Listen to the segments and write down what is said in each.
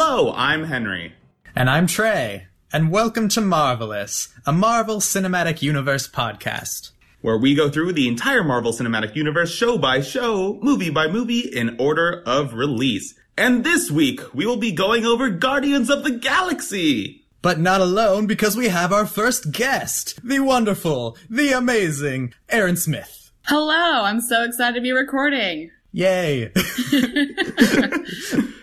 Hello, I'm Henry. And I'm Trey. And welcome to Marvelous, a Marvel Cinematic Universe podcast. Where we go through the entire Marvel Cinematic Universe show by show, movie by movie, in order of release. And this week, we will be going over Guardians of the Galaxy! But not alone because we have our first guest, the wonderful, the amazing Aaron Smith. Hello, I'm so excited to be recording. Yay!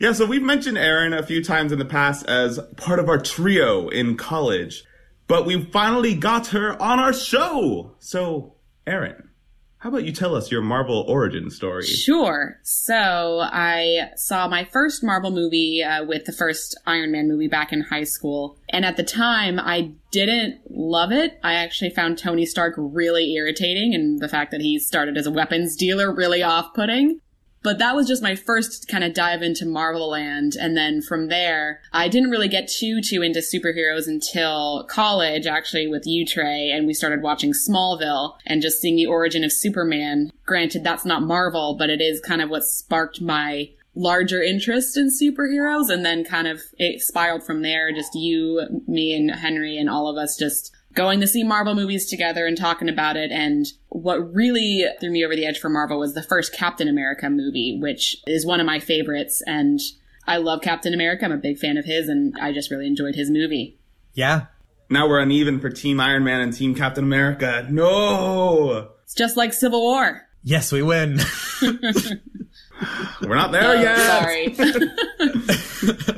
yeah, so we've mentioned Aaron a few times in the past as part of our trio in college, but we finally got her on our show. So, Aaron, how about you tell us your Marvel origin story? Sure. So I saw my first Marvel movie uh, with the first Iron Man movie back in high school. And at the time, I didn't love it. I actually found Tony Stark really irritating and the fact that he started as a weapons dealer really off putting. But that was just my first kind of dive into Marvel land. And then from there, I didn't really get too, too into superheroes until college, actually, with you, Trey. And we started watching Smallville and just seeing the origin of Superman. Granted, that's not Marvel, but it is kind of what sparked my larger interest in superheroes. And then kind of it spiraled from there. Just you, me, and Henry, and all of us just going to see Marvel movies together and talking about it. And what really threw me over the edge for Marvel was the first Captain America movie, which is one of my favorites. And I love Captain America. I'm a big fan of his, and I just really enjoyed his movie. Yeah. Now we're uneven for Team Iron Man and Team Captain America. No! It's just like Civil War. Yes, we win. we're not there oh, yet. Sorry.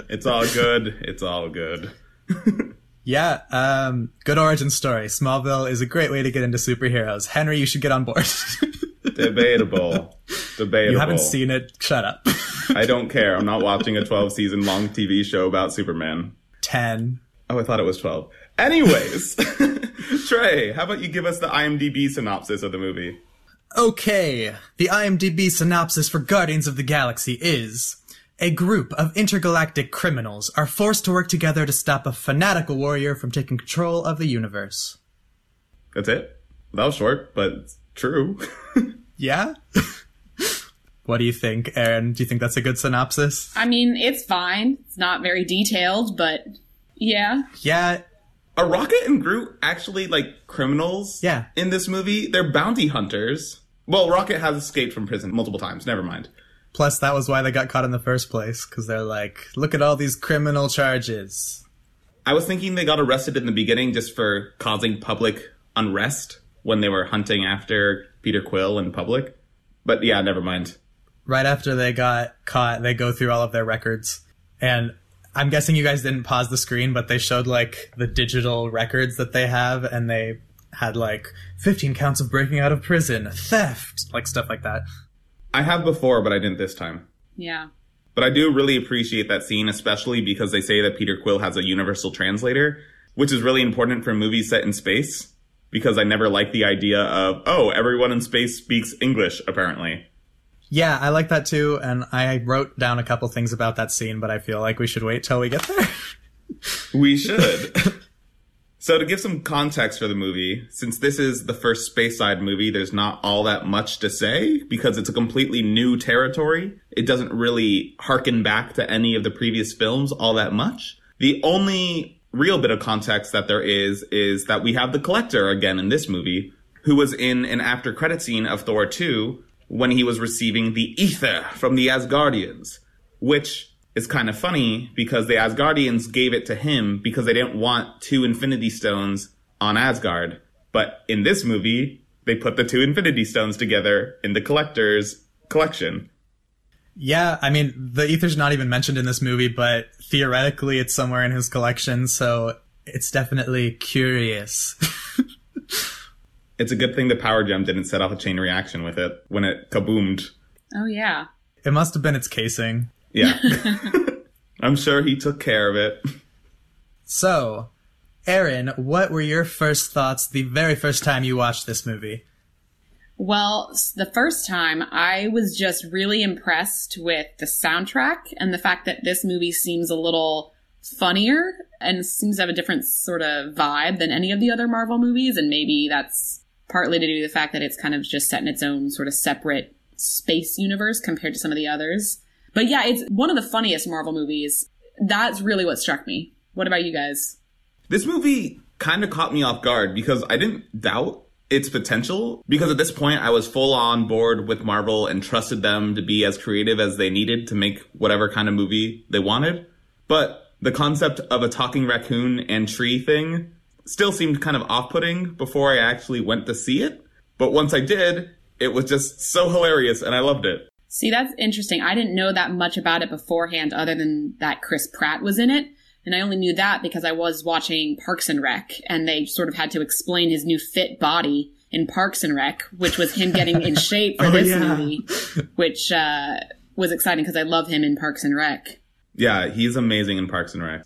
it's all good. It's all good. Yeah, um, good origin story. Smallville is a great way to get into superheroes. Henry, you should get on board. Debatable. Debatable. You haven't seen it. Shut up. I don't care. I'm not watching a 12 season long TV show about Superman. 10. Oh, I thought it was 12. Anyways, Trey, how about you give us the IMDb synopsis of the movie? Okay, the IMDb synopsis for Guardians of the Galaxy is a group of intergalactic criminals are forced to work together to stop a fanatical warrior from taking control of the universe. That's it? That was short, but true. yeah? what do you think, Aaron? Do you think that's a good synopsis? I mean, it's fine. It's not very detailed, but yeah. Yeah. Are Rocket and Groot actually like criminals? Yeah. In this movie? They're bounty hunters. Well, Rocket has escaped from prison multiple times. Never mind. Plus, that was why they got caught in the first place, because they're like, look at all these criminal charges. I was thinking they got arrested in the beginning just for causing public unrest when they were hunting after Peter Quill in public. But yeah, never mind. Right after they got caught, they go through all of their records. And I'm guessing you guys didn't pause the screen, but they showed like the digital records that they have, and they had like 15 counts of breaking out of prison, theft, like stuff like that. I have before, but I didn't this time. Yeah. But I do really appreciate that scene, especially because they say that Peter Quill has a universal translator, which is really important for movies set in space. Because I never like the idea of, oh, everyone in space speaks English, apparently. Yeah, I like that too, and I wrote down a couple things about that scene, but I feel like we should wait till we get there. we should. So to give some context for the movie, since this is the first space side movie, there's not all that much to say because it's a completely new territory. It doesn't really harken back to any of the previous films all that much. The only real bit of context that there is is that we have the collector again in this movie who was in an after credit scene of Thor 2 when he was receiving the Aether from the Asgardians, which is kind of funny because the Asgardians gave it to him because they didn't want two Infinity Stones on Asgard. But in this movie, they put the two Infinity Stones together in the collector's collection. Yeah, I mean, the Aether's not even mentioned in this movie, but theoretically it's somewhere in his collection, so it's definitely curious. it's a good thing the power gem didn't set off a chain reaction with it when it kaboomed. Oh, yeah. It must have been its casing. Yeah. I'm sure he took care of it. So, Aaron, what were your first thoughts the very first time you watched this movie? Well, the first time I was just really impressed with the soundtrack and the fact that this movie seems a little funnier and seems to have a different sort of vibe than any of the other Marvel movies. And maybe that's partly to do with the fact that it's kind of just set in its own sort of separate space universe compared to some of the others. But yeah, it's one of the funniest Marvel movies. That's really what struck me. What about you guys? This movie kind of caught me off guard because I didn't doubt its potential because at this point I was full on board with Marvel and trusted them to be as creative as they needed to make whatever kind of movie they wanted. But the concept of a talking raccoon and tree thing still seemed kind of off putting before I actually went to see it. But once I did, it was just so hilarious and I loved it. See, that's interesting. I didn't know that much about it beforehand other than that Chris Pratt was in it. And I only knew that because I was watching Parks and Rec and they sort of had to explain his new fit body in Parks and Rec, which was him getting in shape for Oh, this yeah. movie, which uh, was exciting because I love him in Parks and Rec. Yeah, he's amazing in Parks and Rec.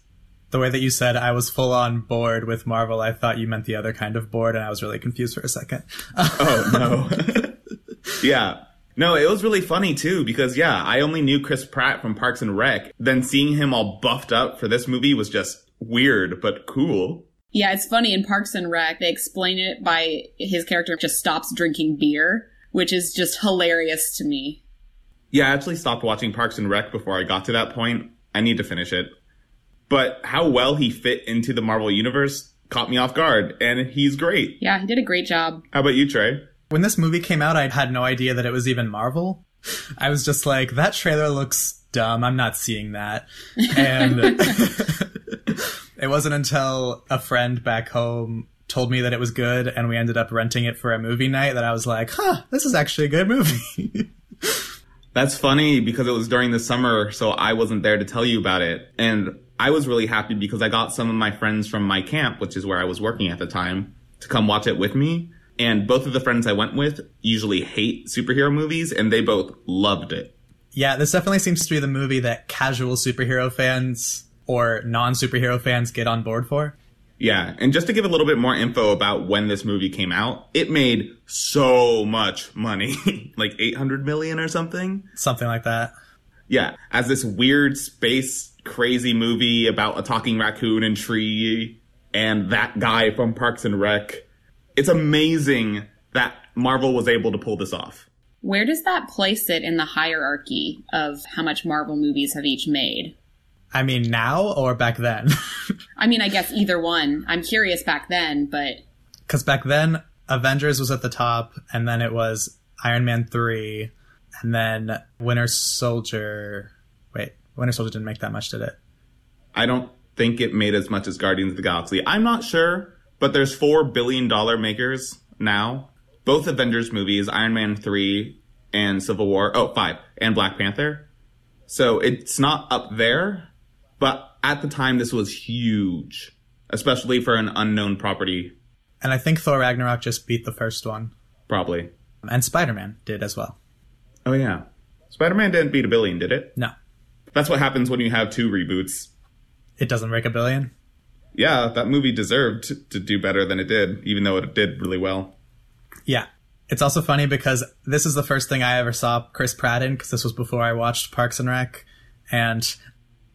The way that you said I was full on bored with Marvel, I thought you meant the other kind of bored, and I was really confused for a second. Oh no. yeah. No, it was really funny too because yeah, I only knew Chris Pratt from Parks and Rec. Then seeing him all buffed up for this movie was just weird but cool. Yeah, it's funny in Parks and Rec, they explain it by his character just stops drinking beer, which is just hilarious to me. Yeah, I actually stopped watching Parks and Rec before I got to that point. I need to finish it. But how well he fit into the Marvel universe caught me off guard, and he's great. Yeah, he did a great job. How about you, Trey? When this movie came out, I had no idea that it was even Marvel. I was just like, that trailer looks dumb. I'm not seeing that. And it wasn't until a friend back home told me that it was good and we ended up renting it for a movie night that I was like, huh, this is actually a good movie. That's funny because it was during the summer, so I wasn't there to tell you about it. And I was really happy because I got some of my friends from my camp, which is where I was working at the time, to come watch it with me. And both of the friends I went with usually hate superhero movies, and they both loved it. yeah, this definitely seems to be the movie that casual superhero fans or non superhero fans get on board for. Yeah, and just to give a little bit more info about when this movie came out, it made so much money, like 800 million or something. Something like that. Yeah, as this weird space crazy movie about a talking raccoon and tree and that guy from Parks and Rec. It's amazing that Marvel was able to pull this off. Where does that place it in the hierarchy of how much Marvel movies have each made? I mean, now or back then? I mean, I guess either one. I'm curious back then, but Because back then, Avengers was at the top, and then it was Iron Man 3, and then Winter Soldier. Wait, Winter Soldier didn't make that much, did it? I don't think it made as much as Guardians of the Galaxy. I'm not sure, but there's four billion dollar makers now. Both Avengers movies, Iron Man 3 and Civil War, oh, five, and Black Panther. So it's not up there, but at the time this was huge, especially for an unknown property, And I think Thor Ragnarok just beat the first one. probably. And Spider Man did as well. Oh yeah. Spider-Man didn't beat a billion, did it? No, That's what happens when you have two reboots. it doesn't break a billion. Yeah, that movie deserved to, to do better than it did, even though it did really well. Yeah. It's also funny because this is the first thing I ever saw Chris Pratt in, because this was before I watched Parks and Rec. And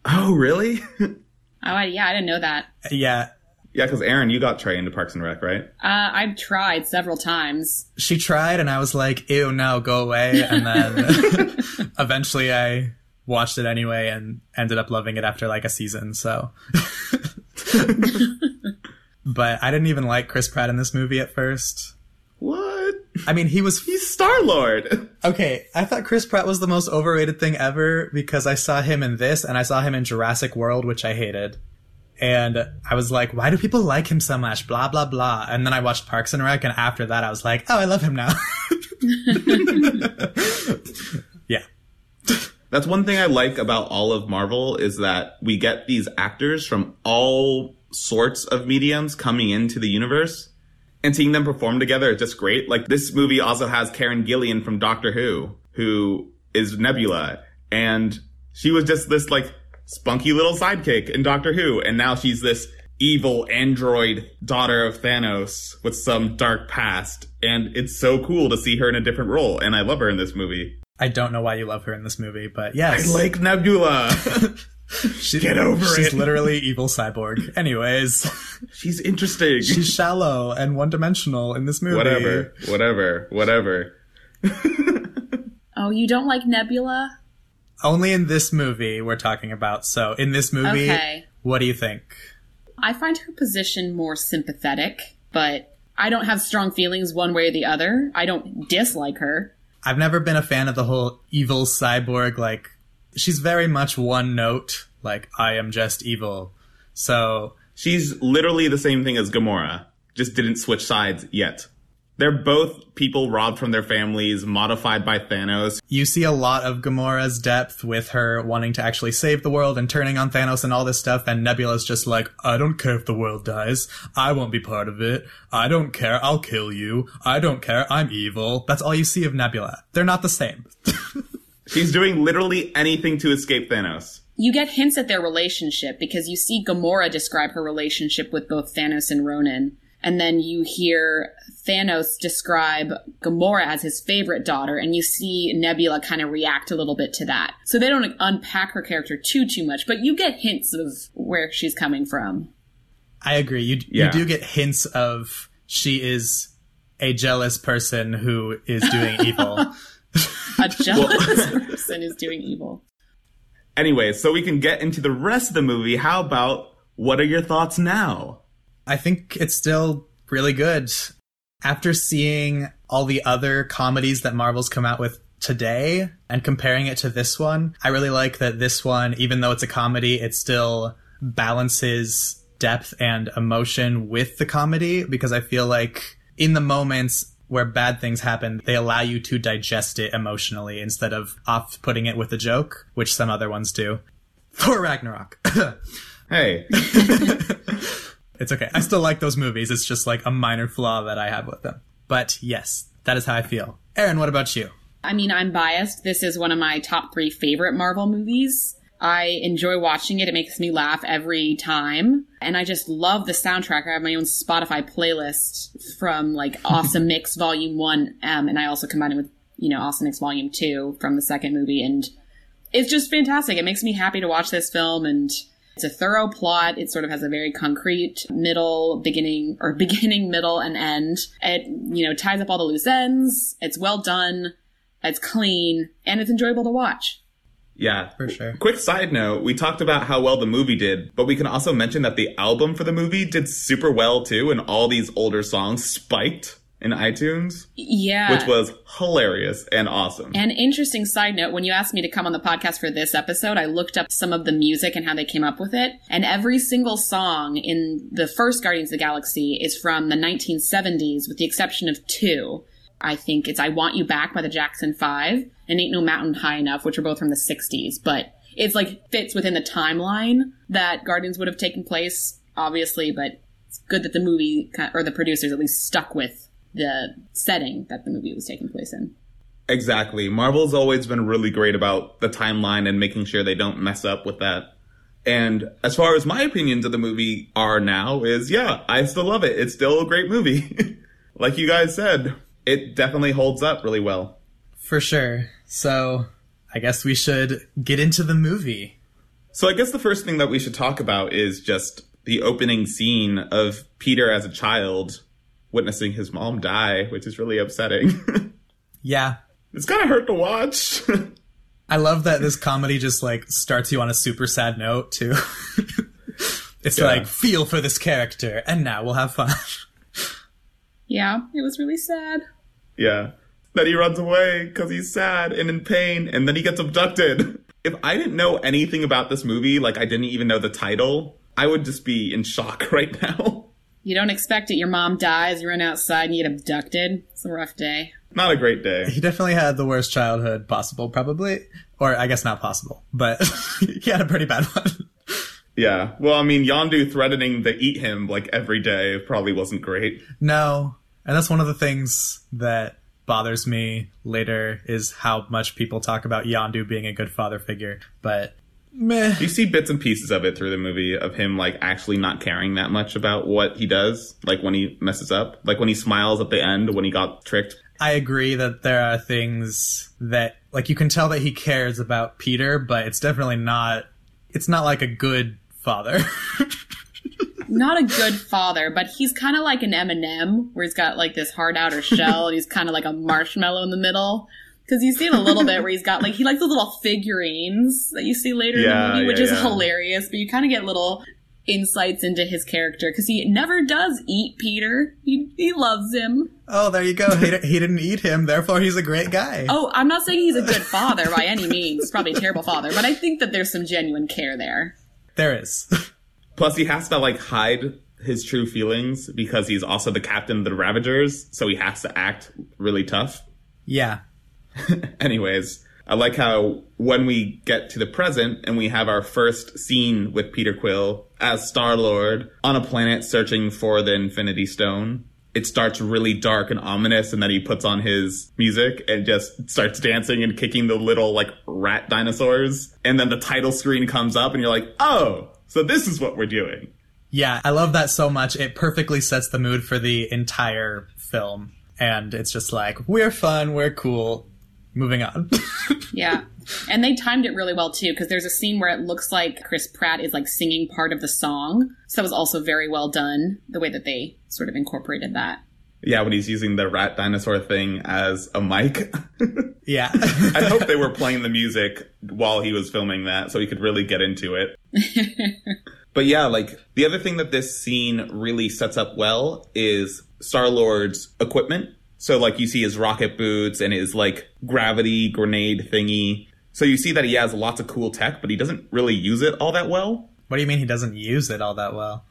Oh, really? oh yeah, I didn't know that. yeah, yeah, because Aaron, you got Trey into Parks and Rec, right? Uh, I've tried several times. she tried and I was like, ew, no, go away. And then eventually I watched it anyway and ended up loving it after like a season. So, but I didn't even like Chris Pratt in this movie at first. What? I mean, he was He's Star Lord. okay. I thought Chris Pratt was the most overrated thing ever because I saw him in this and I saw him in Jurassic World, which I hated. And I was like, why do people like him so much? Blah, blah, blah. And then I watched Parks and Rec, and after that, I was like, oh, I love him now. That's one thing I like about all of Marvel is that we get these actors from all sorts of mediums coming into the universe and seeing them perform together is just great. Like this movie also has Karen Gillan from Doctor Who, who is Nebula, and she was just this like spunky little sidekick in Doctor Who, and now she's this evil android daughter of Thanos with some dark past, and it's so cool to see her in a different role, and I love her in this movie. I don't know why you love her in this movie, but yes. I like Nebula. she, Get over she's it. She's literally evil cyborg. Anyways, She's interesting. she's shallow and one dimensional in this movie. whatever, whatever, whatever. Oh, you don't like Nebula? Only in this movie we're talking about. So in this movie, Okay. what do you think? I find her position more sympathetic, but I don't have strong feelings one way or the other. I don't dislike her. I've never been a fan of the whole evil cyborg. Like, she's very much one note. Like, I am just evil. So She's literally the same thing as Gamora, just didn't switch sides yet. They're both people robbed from their families, modified by Thanos. you see a lot of Gamora's depth with her wanting to actually save the world and turning on Thanos and all this stuff. And Nebula's just like, I don't care if the world dies. I won't be part of it. I don't care. I'll kill you. I don't care. I'm evil. That's all you see of Nebula. They're not the same. She's doing literally anything to escape Thanos. You get hints at their relationship because you see Gamora describe her relationship with both Thanos and Ronan. And then you hear Thanos describe Gamora as his favorite daughter, and you see Nebula kind of react a little bit to that. So they don't unpack her character too, too much, but you get hints of where she's coming from. I agree. You, Yeah. you do get hints of she is a jealous person who is doing evil. A jealous person is doing evil. Anyway, so we can get into the rest of the movie. How about what are your thoughts now? I think it's still really good. After seeing all the other comedies that Marvel's come out with today and comparing it to this one, I really like that this one, even though it's a comedy, it still balances depth and emotion with the comedy because I feel like in the moments where bad things happen, they allow you to digest it emotionally instead of off putting it with a joke, which some other ones do. Thor Ragnarok. Hey, It's okay. I still like those movies. It's just like a minor flaw that I have with them. But yes, that is how I feel. Aaron, what about you? I mean, I'm biased. This is one of my top three favorite Marvel movies. I enjoy watching it. It makes me laugh every time. And I just love the soundtrack. I have my own Spotify playlist from like Awesome Mix Volume 1. Um, and I also combine it with, you know, Awesome Mix Volume 2 from the second movie. And it's just fantastic. It makes me happy to watch this film and it's a thorough plot. It sort of has a very concrete middle, beginning, or beginning, middle, and end. It, you know, ties up all the loose ends. It's well done. It's clean and it's enjoyable to watch. yeah. For sure. Quick side note, we talked about how well the movie did, but we can also mention that the album for the movie did super well too, and all these older songs spiked in iTunes, Yeah. which was hilarious and awesome. An interesting side note, when you asked me to come on the podcast for this episode, I looked up some of the music and how they came up with it. And every single song in the first Guardians of the Galaxy is from the 1970s, with the exception of two. I think it's I Want You Back by the Jackson Five and Ain't No Mountain High Enough, which are both from the 60s. But it's like fits within the timeline that Guardians would have taken place, obviously, but it's good that the movie, or the producers at least stuck with the setting that the movie was taking place in. Exactly. Marvel's always been really great about the timeline and making sure they don't mess up with that. And as far as my opinions of the movie are now is yeah, I still love it. It's still a great movie. like you guys said, it definitely holds up really well. For sure. So I guess we should get into the movie. So I guess the first thing that we should talk about is just the opening scene of Peter as a child witnessing his mom die, which is really upsetting. Yeah. it's kind of hurt to watch. I love that this comedy just like starts you on a super sad note too. it's Yeah. like feel for this character and now we'll have fun. Yeah, it was really sad. Yeah. Then he runs away because he's sad and in pain, and then he gets abducted. If I didn't know anything about this movie, like I didn't even know the title, I would just be in shock right now. You don't expect it. Your mom dies, you run outside and you get abducted. It's a rough day. Not a great day. he definitely had the worst childhood possible, probably. Or I guess not possible, but he had a pretty bad one. Yeah. Well, I mean, Yondu threatening to eat him like every day probably wasn't great. No. And that's one of the things that bothers me later is how much people talk about Yondu being a good father figure. But meh. You see bits and pieces of it through the movie of him like actually not caring that much about what he does, like when he messes up, like when he smiles at the end when he got tricked. I agree that there are things that like you can tell that he cares about Peter, but it's definitely not it's not like a good father. Not a good father, but he's kind of like an M&M, where he's got like this hard outer shell and he's kind of like a marshmallow in the middle. Because you see it a little bit where he's got like he likes the little figurines that you see later Yeah, in the movie, which yeah, is yeah. hilarious. But you kind of get little insights into his character because he never does eat Peter. He he loves him. Oh, there you go. He, di- he didn't eat him, therefore he's a great guy. Oh, I'm not saying he's a good father by any means. Probably a terrible father, but I think that there's some genuine care there. There is. Plus, he has to like hide his true feelings because he's also the captain of the Ravagers, so he has to act really tough. yeah. Anyways, I like how when we get to the present and we have our first scene with Peter Quill as Star Lord on a planet searching for the Infinity Stone. It starts really dark and ominous, and then he puts on his music and just starts dancing and kicking the little like rat dinosaurs. And then the title screen comes up, and you're like, "Oh, so this is what we're doing." Yeah, I love that so much. It perfectly sets the mood for the entire film. And it's just like, we're fun, we're cool. Moving on. Yeah. And they timed it really well too, because there's a scene where it looks like Chris Pratt is like singing part of the song. So that was also very well done, the way that they sort of incorporated that. Yeah, when he's using the rat dinosaur thing as a mic. yeah. I hope they were playing the music while he was filming that so he could really get into it. but yeah, like the other thing that this scene really sets up well is Star Lord's equipment. So like you see his rocket boots and his like gravity grenade thingy. So you see that he has lots of cool tech, but he doesn't really use it all that well. what do you mean he doesn't use it all that well?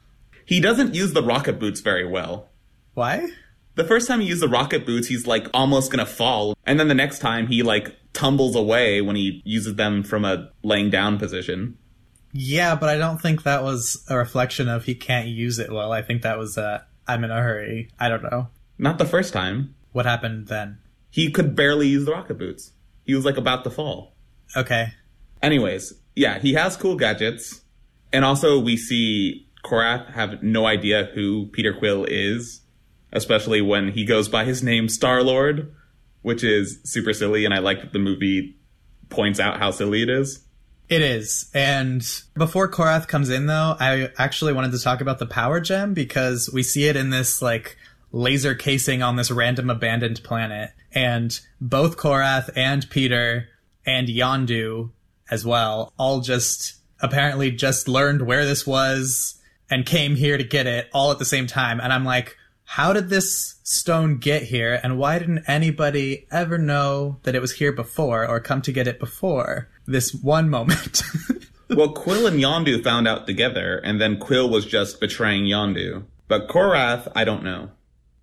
He doesn't use the rocket boots very well. Why? The first time he used the rocket boots, he's like almost gonna fall. And then the next time he like tumbles away when he uses them from a laying down position. Yeah, but I don't think that was a reflection of he can't use it well. I think that was uh I'm in a hurry. I don't know. Not the first time. What happened then? He could barely use the rocket boots. He was like about to fall. Okay. Anyways, yeah, he has cool gadgets. And also we see Korath have no idea who Peter Quill is, especially when he goes by his name Star Lord, which is super silly and I like that the movie points out how silly it is. It is. And before Korath comes in, though, I actually wanted to talk about the power gem because we see it in this, like, laser casing on this random abandoned planet. And both Korath and Peter and Yondu as well all just apparently just learned where this was and came here to get it all at the same time. And I'm like, how did this stone get here? And why didn't anybody ever know that it was here before or come to get it before this one moment? Well, Quill and Yondu found out together, and then Quill was just betraying Yondu. But Korath, I don't know.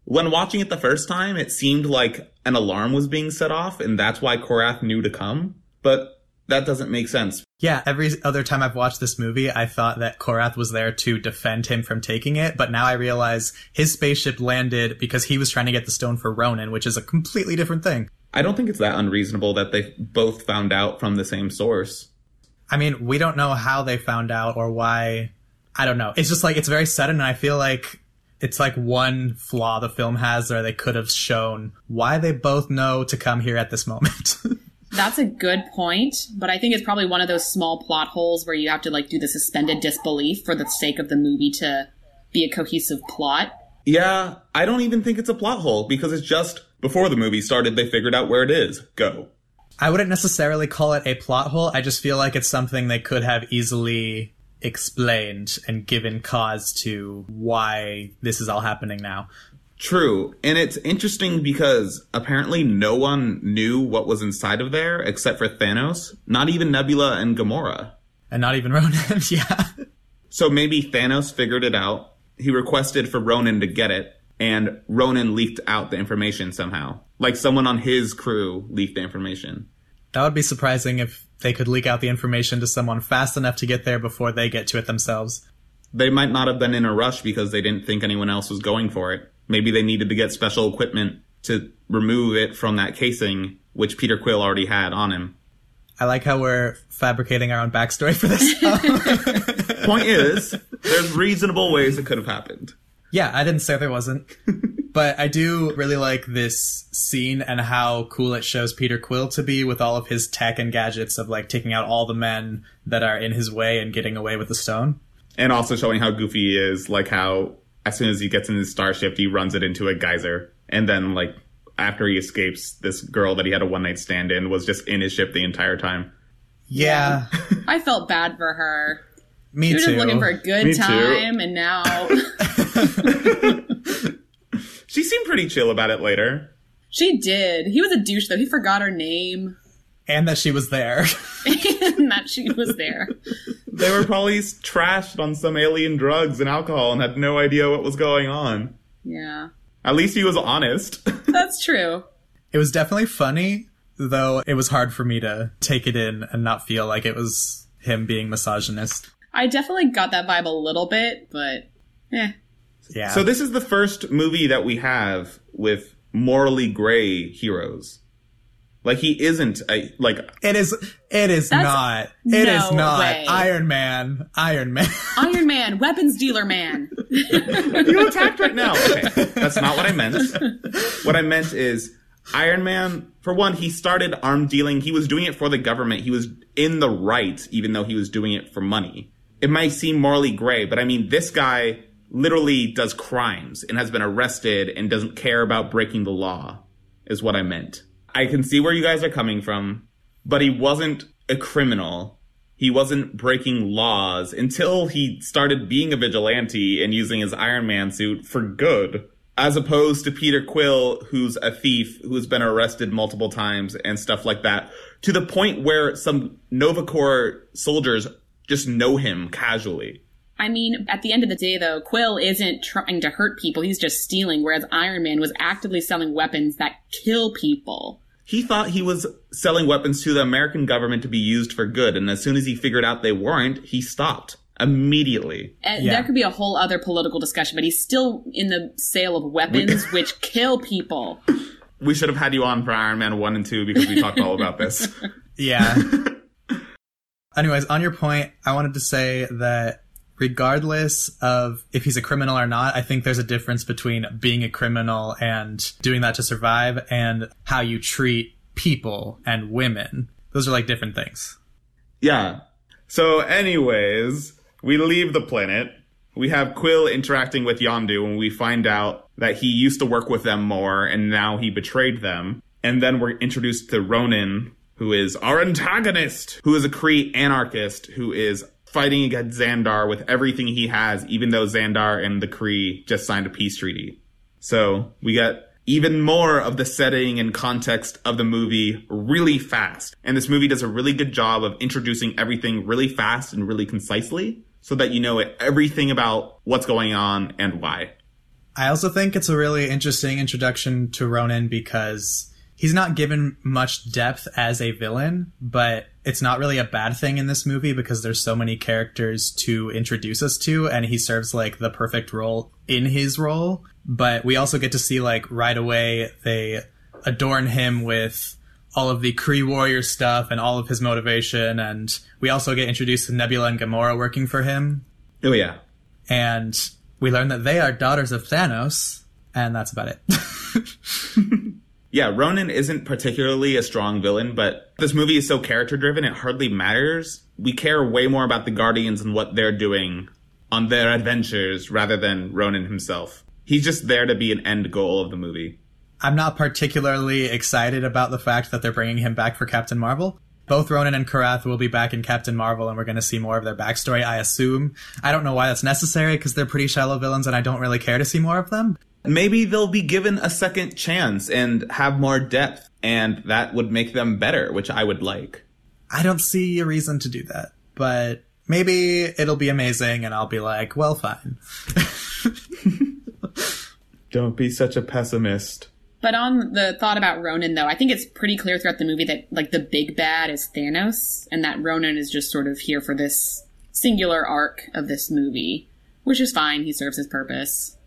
When watching it the first time, it seemed like an alarm was being set off, and that's why Korath knew to come. But that doesn't make sense. yeah, every other time I've watched this movie, I thought that Korath was there to defend him from taking it, but now I realize his spaceship landed because he was trying to get the stone for Ronan, which is a completely different thing. I don't think it's that unreasonable that they both found out from the same source. I mean, we don't know how they found out or why. I don't know. It's just like it's very sudden, and I feel like it's like one flaw the film has where they could have shown why they both know to come here at this moment. That's a good point, but I think it's probably one of those small plot holes where you have to like do the suspended disbelief for the sake of the movie to be a cohesive plot. Yeah, I don't even think it's a plot hole because it's just before the movie started, they figured out where it is. Go. I wouldn't necessarily call it a plot hole. I just feel like it's something they could have easily explained and given cause to why this is all happening now. True. And it's interesting because apparently no one knew what was inside of there except for Thanos, not even Nebula and Gamora. And not even Ronan, yeah. So maybe Thanos figured it out. He requested for Ronan to get it, and Ronan leaked out the information somehow. Like someone on his crew leaked the information. That would be surprising if they could leak out the information to someone fast enough to get there before they get to it themselves. They might not have been in a rush because they didn't think anyone else was going for it. Maybe they needed to get special equipment to remove it from that casing, which Peter Quill already had on him. I like how we're fabricating our own backstory for this. Point is, there's reasonable ways it could have happened. yeah, I didn't say there wasn't. but I do really like this scene and how cool it shows Peter Quill to be with all of his tech and gadgets of like taking out all the men that are in his way and getting away with the stone. And also showing how goofy he is, like how as soon as he gets in his starship, he runs it into a geyser. And then, like, after he escapes this girl that he had a one night stand in was just in his ship the entire time. Yeah, I felt bad for her. me She was too. just looking for a good Me too. time, and now She seemed pretty chill about it later. she did. He was a douche, though. He forgot her name and that she was there. and that she was there. They were probably trashed on some alien drugs and alcohol and had no idea what was going on. Yeah, At least he was honest. that's true. it was definitely funny, though it was hard for me to take it in and not feel like it was him being misogynist. I definitely got that vibe a little bit, but eh. Yeah. So this is the first movie that we have with morally gray heroes. Like he isn't a like it is. It is That's- not. It is no not way. Iron Man. Iron Man. Iron Man, weapons dealer man. you attacked right now. Okay, that's not what I meant. What I meant is Iron Man. For one, he started arm dealing. He was doing it for the government. He was in the right, even though he was doing it for money. It might seem morally gray, but I mean, this guy literally does crimes and has been arrested and doesn't care about breaking the law. Is what I meant. I can see where you guys are coming from, but he wasn't a criminal. He wasn't breaking laws until he started being a vigilante and using his Iron Man suit for good. As opposed to Peter Quill, who's a thief who's been arrested multiple times and stuff like that, to the point where some Nova Corps soldiers just know him casually. I mean, at the end of the day, though, Quill isn't trying to hurt people. He's just stealing, whereas Iron Man was actively selling weapons that kill people. He thought he was selling weapons to the American government to be used for good, and as soon as he figured out they weren't, he stopped immediately. And Yeah. That could be a whole other political discussion, but he's still in the sale of weapons which kill people. We should have had you on for Iron Man 1 and 2 because we talked all about this. Yeah. Anyways, on your point, I wanted to say that regardless of if he's a criminal or not, I think there's a difference between being a criminal and doing that to survive and how you treat people and women. Those are like different things. Yeah. So, anyways, we leave the planet. We have Quill interacting with Yondu and we find out that he used to work with them more and now he betrayed them. And then we're introduced to Ronan, who is our antagonist, who is a Kree anarchist who is fighting against Xandar with everything he has, even though Xandar and the Kree just signed a peace treaty. So we get even more of the setting and context of the movie really fast. And this movie does a really good job of introducing everything really fast and really concisely so that you know everything about what's going on and why. I also think it's a really interesting introduction to Ronan because he's not given much depth as a villain, but it's not really a bad thing in this movie because there's so many characters to introduce us to and he serves like the perfect role in his role. But we also get to see like right away they adorn him with all of the Kree warrior stuff and all of his motivation and we also get introduced to Nebula and Gamora working for him Oh yeah. and we learn that they are daughters of Thanos, and that's about it. Yeah, Ronan isn't particularly a strong villain, but this movie is so character driven it hardly matters. We care way more about the Guardians and what they're doing on their adventures rather than Ronan himself. He's just there to be an end goal of the movie. I'm not particularly excited about the fact that they're bringing him back for Captain Marvel. Both Ronan and Korath will be back in Captain Marvel, and we're going to see more of their backstory, I assume. I don't know why that's necessary because they're pretty shallow villains, and I don't really care to see more of them. Maybe they'll be given a second chance and have more depth, and that would make them better, which I would like. I don't see a reason to do that, but maybe it'll be amazing, and I'll be like, well, fine. Don't be such a pessimist. But on the thought about Ronan, though, I think it's pretty clear throughout the movie that like the big bad is Thanos, and that Ronan is just sort of here for this singular arc of this movie, which is fine. He serves his purpose.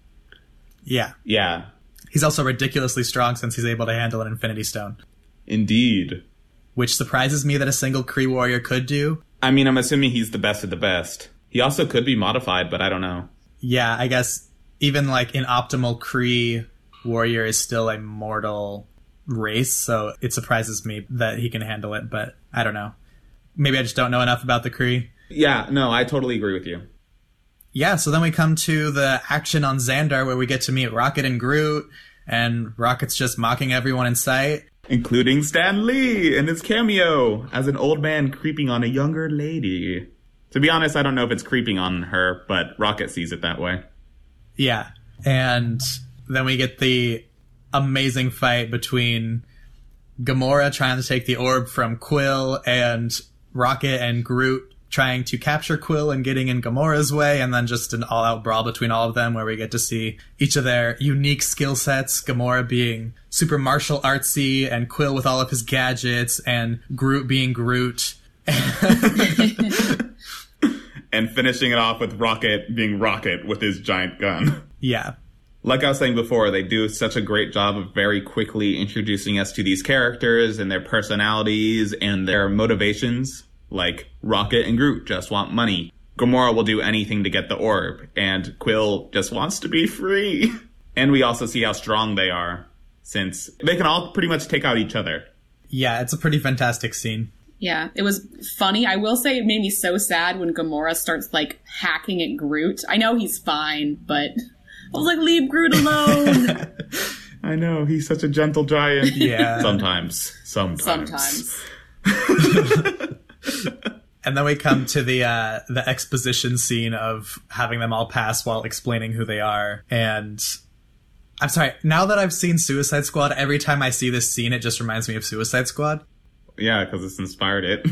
Yeah. Yeah, He's also ridiculously strong since he's able to handle an Infinity Stone, indeed. which surprises me that a single Kree warrior could do. I mean, I'm assuming he's the best of the best. He also could be modified, but I don't know. yeah, I guess even like an optimal Kree warrior is still a mortal race, so it surprises me that he can handle it, but I don't know. Maybe I just don't know enough about the Kree. Yeah, no, I totally agree with you. Yeah, so then we come to the action on Xandar where we get to meet Rocket and Groot. and Rocket's just mocking everyone in sight. Including Stan Lee in his cameo as an old man creeping on a younger lady. To be honest, I don't know if it's creeping on her, but Rocket sees it that way. Yeah. And then we get the amazing fight between Gamora trying to take the orb from Quill and Rocket and Groot trying to capture Quill and getting in Gamora's way, and then just an all out brawl between all of them where we get to see each of their unique skill sets. Gamora being super martial artsy, and Quill with all of his gadgets, and Groot being Groot. and finishing it off with Rocket being Rocket with his giant gun. Yeah. Like I was saying before, they do such a great job of very quickly introducing us to these characters and their personalities and their motivations. Like Rocket and Groot just want money. Gamora will do anything to get the orb, and Quill just wants to be free. And we also see how strong they are, since they can all pretty much take out each other. Yeah, it's a pretty fantastic scene. Yeah, it was funny. I will say it made me so sad when Gamora starts like hacking at Groot. I know he's fine, but I was like, leave Groot alone. I know, he's such a gentle giant. Yeah. Sometimes. Sometimes. Sometimes. And then we come to the uh, the exposition scene of having them all pass while explaining who they are. And I'm sorry, now that I've seen Suicide Squad, every time I see this scene, it just reminds me of Suicide Squad. Yeah, because it's inspired it.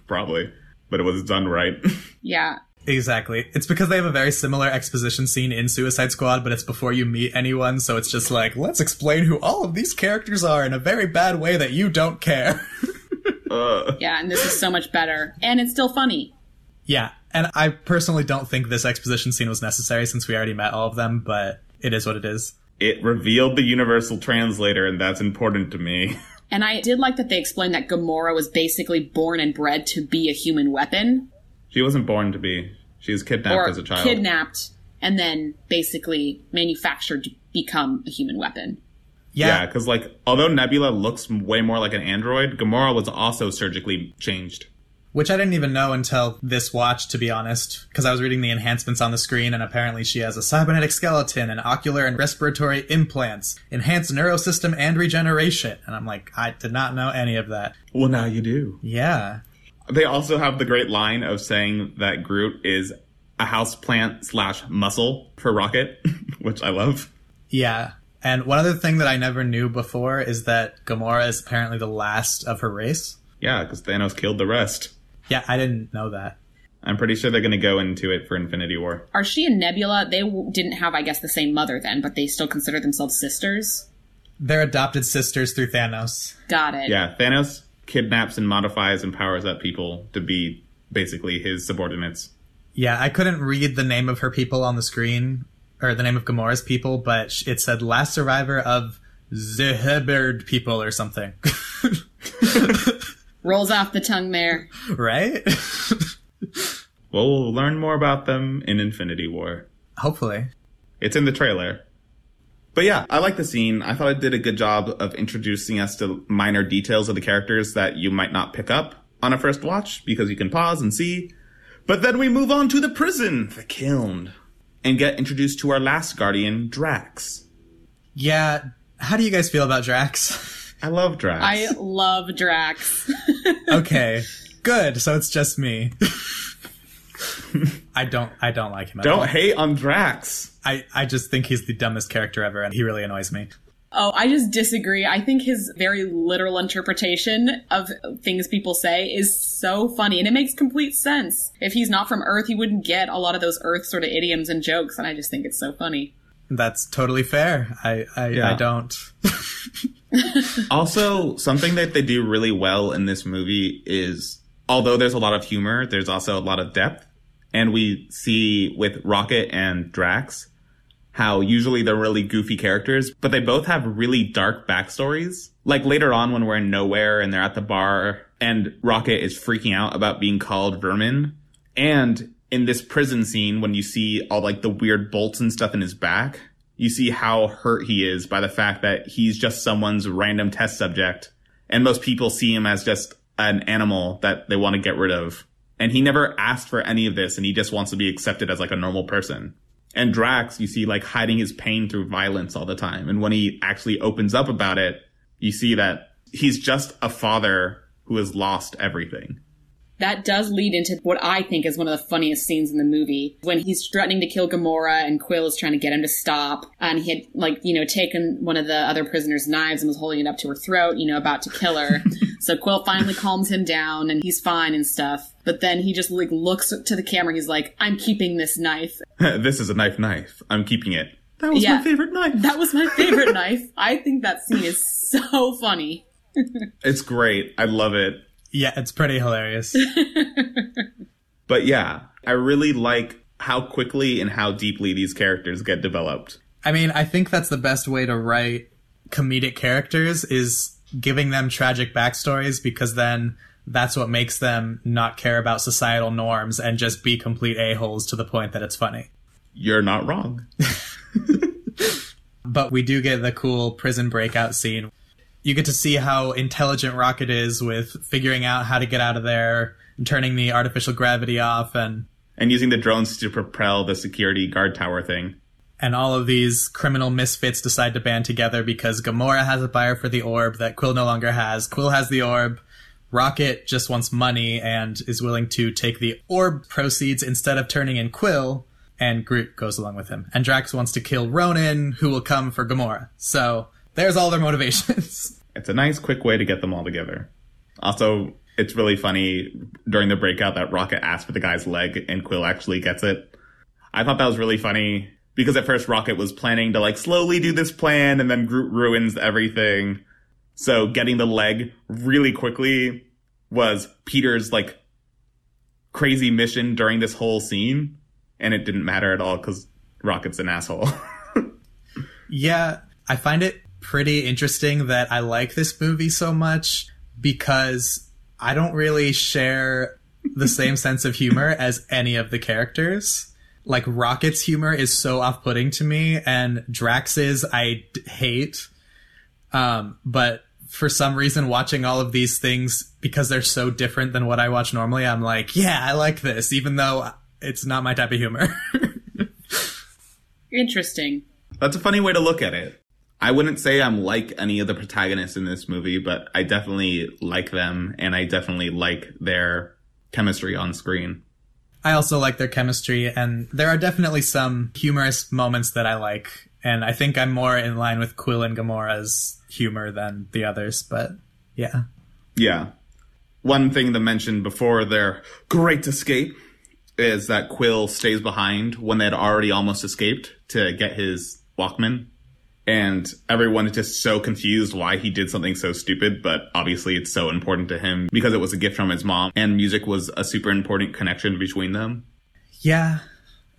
Probably. But it was done right. yeah. Exactly. It's because they have a very similar exposition scene in Suicide Squad, but it's before you meet anyone, so it's just like, let's explain who all of these characters are in a very bad way that you don't care. Uh. Yeah, and this is so much better. And it's still funny. Yeah, and I personally don't think this exposition scene was necessary since we already met all of them, but it is what it is. It revealed the universal translator, and that's important to me. And I did like that they explained that Gamora was basically born and bred to be a human weapon. She wasn't born to be. She was kidnapped or as a child. kidnapped and then basically manufactured to become a human weapon. Yeah, because like although Nebula looks way more like an android, Gamora was also surgically changed. Which I didn't even know until this watch, to be honest, because I was reading the enhancements on the screen, and apparently she has a cybernetic skeleton, and ocular and respiratory implants, enhanced neurosystem and regeneration. And I'm like, I did not know any of that. Well, now you do. Yeah. They also have the great line of saying that Groot is a houseplant slash muscle for Rocket, which I love. Yeah. And one other thing that I never knew before is that Gamora is apparently the last of her race. Yeah, because Thanos killed the rest. Yeah, I didn't know that. I'm pretty sure they're going to go into it for Infinity War. Are she and Nebula? They w- didn't have, I guess, the same mother then, but they still consider themselves sisters. They're adopted sisters through Thanos. Got it. Yeah, Thanos kidnaps and modifies and powers up people to be basically his subordinates. Yeah, I couldn't read the name of her people on the screen, or the name of Gamora's people, but it said last survivor of the Heberd people or something. Rolls off the tongue there. right? Well, we'll learn more about them in Infinity War. Hopefully. It's in the trailer. But yeah, I like the scene. I thought it did a good job of introducing us to minor details of the characters that you might not pick up on a first watch because you can pause and see. But then we move on to the prison, the kiln, and get introduced to our last guardian, Drax. Yeah, how do you guys feel about Drax? I love Drax. I love Drax. okay, good. So it's just me. I don't. I don't like him. At Don't all. hate on Drax. I. I just think he's the dumbest character ever, and he really annoys me. Oh, I just disagree. I think his very literal interpretation of things people say is so funny and it makes complete sense. If he's not from Earth, he wouldn't get a lot of those Earth sort of idioms and jokes, and I just think it's so funny. That's totally fair. I. I, Yeah. I don't. Also, something that they do really well in this movie is although there's a lot of humor, there's also a lot of depth. And we see with Rocket and Drax how usually they're really goofy characters, but they both have really dark backstories. Like later on when we're in Knowhere and they're at the bar and Rocket is freaking out about being called vermin. And in this prison scene, when you see all like the weird bolts and stuff in his back, you see how hurt he is by the fact that he's just someone's random test subject. And most people see him as just an animal that they want to get rid of. And he never asked for any of this and he just wants to be accepted as like a normal person. And Drax, you see like hiding his pain through violence all the time. And when he actually opens up about it, you see that he's just a father who has lost everything. That does lead into what I think is one of the funniest scenes in the movie when he's threatening to kill Gamora and Quill is trying to get him to stop. And he had, like, you know, taken one of the other prisoners' knives and was holding it up to her throat, you know, about to kill her. so Quill finally calms him down and he's fine and stuff. But then he just, like, looks to the camera. He's like, I'm keeping this knife. this is a knife knife. I'm keeping it. That was Yeah. my favorite knife. That was my favorite knife. I think that scene is so funny. It's great. I love it. Yeah, it's pretty hilarious. But yeah, I really like how quickly and how deeply these characters get developed. I mean, I think that's the best way to write comedic characters is giving them tragic backstories because then that's what makes them not care about societal norms and just be complete a-holes to the point that it's funny. You're not wrong. But we do get the cool prison breakout scene. You get to see how intelligent Rocket is with figuring out how to get out of there and turning the artificial gravity off and And using the drones to propel the security guard tower thing. and all of these criminal misfits decide to band together because Gamora has a buyer for the orb that Quill no longer has. Quill has the orb. Rocket just wants money and is willing to take the orb proceeds instead of turning in Quill, and Groot goes along with him. And Drax wants to kill Ronan, who will come for Gamora. So there's all their motivations. It's a nice, quick way to get them all together. Also, it's really funny during the breakout that Rocket asks for the guy's leg and Quill actually gets it. I thought that was really funny because at first Rocket was planning to like slowly do this plan and then Groot ruins everything. So getting the leg really quickly was Peter's like crazy mission during this whole scene. And it didn't matter at all because Rocket's an asshole. Yeah, I find it pretty interesting that I like this movie so much because I don't really share the same sense of humor as any of the characters. Like Rocket's humor is so off-putting to me and Drax's I d- hate. Um, but for some reason watching all of these things because they're so different than what I watch normally, I'm like, yeah, I like this even though it's not my type of humor. Interesting. That's a funny way to look at it. I wouldn't say I'm like any of the protagonists in this movie, but I definitely like them and I definitely like their chemistry on screen. I also like their chemistry, and there are definitely some humorous moments that I like. And I think I'm more in line with Quill and Gamora's humor than the others, but yeah. Yeah. One thing to mention before their great escape is that Quill stays behind when they had already almost escaped to get his Walkman. And everyone is just so confused why he did something so stupid, but obviously it's so important to him because it was a gift from his mom and music was a super important connection between them. Yeah.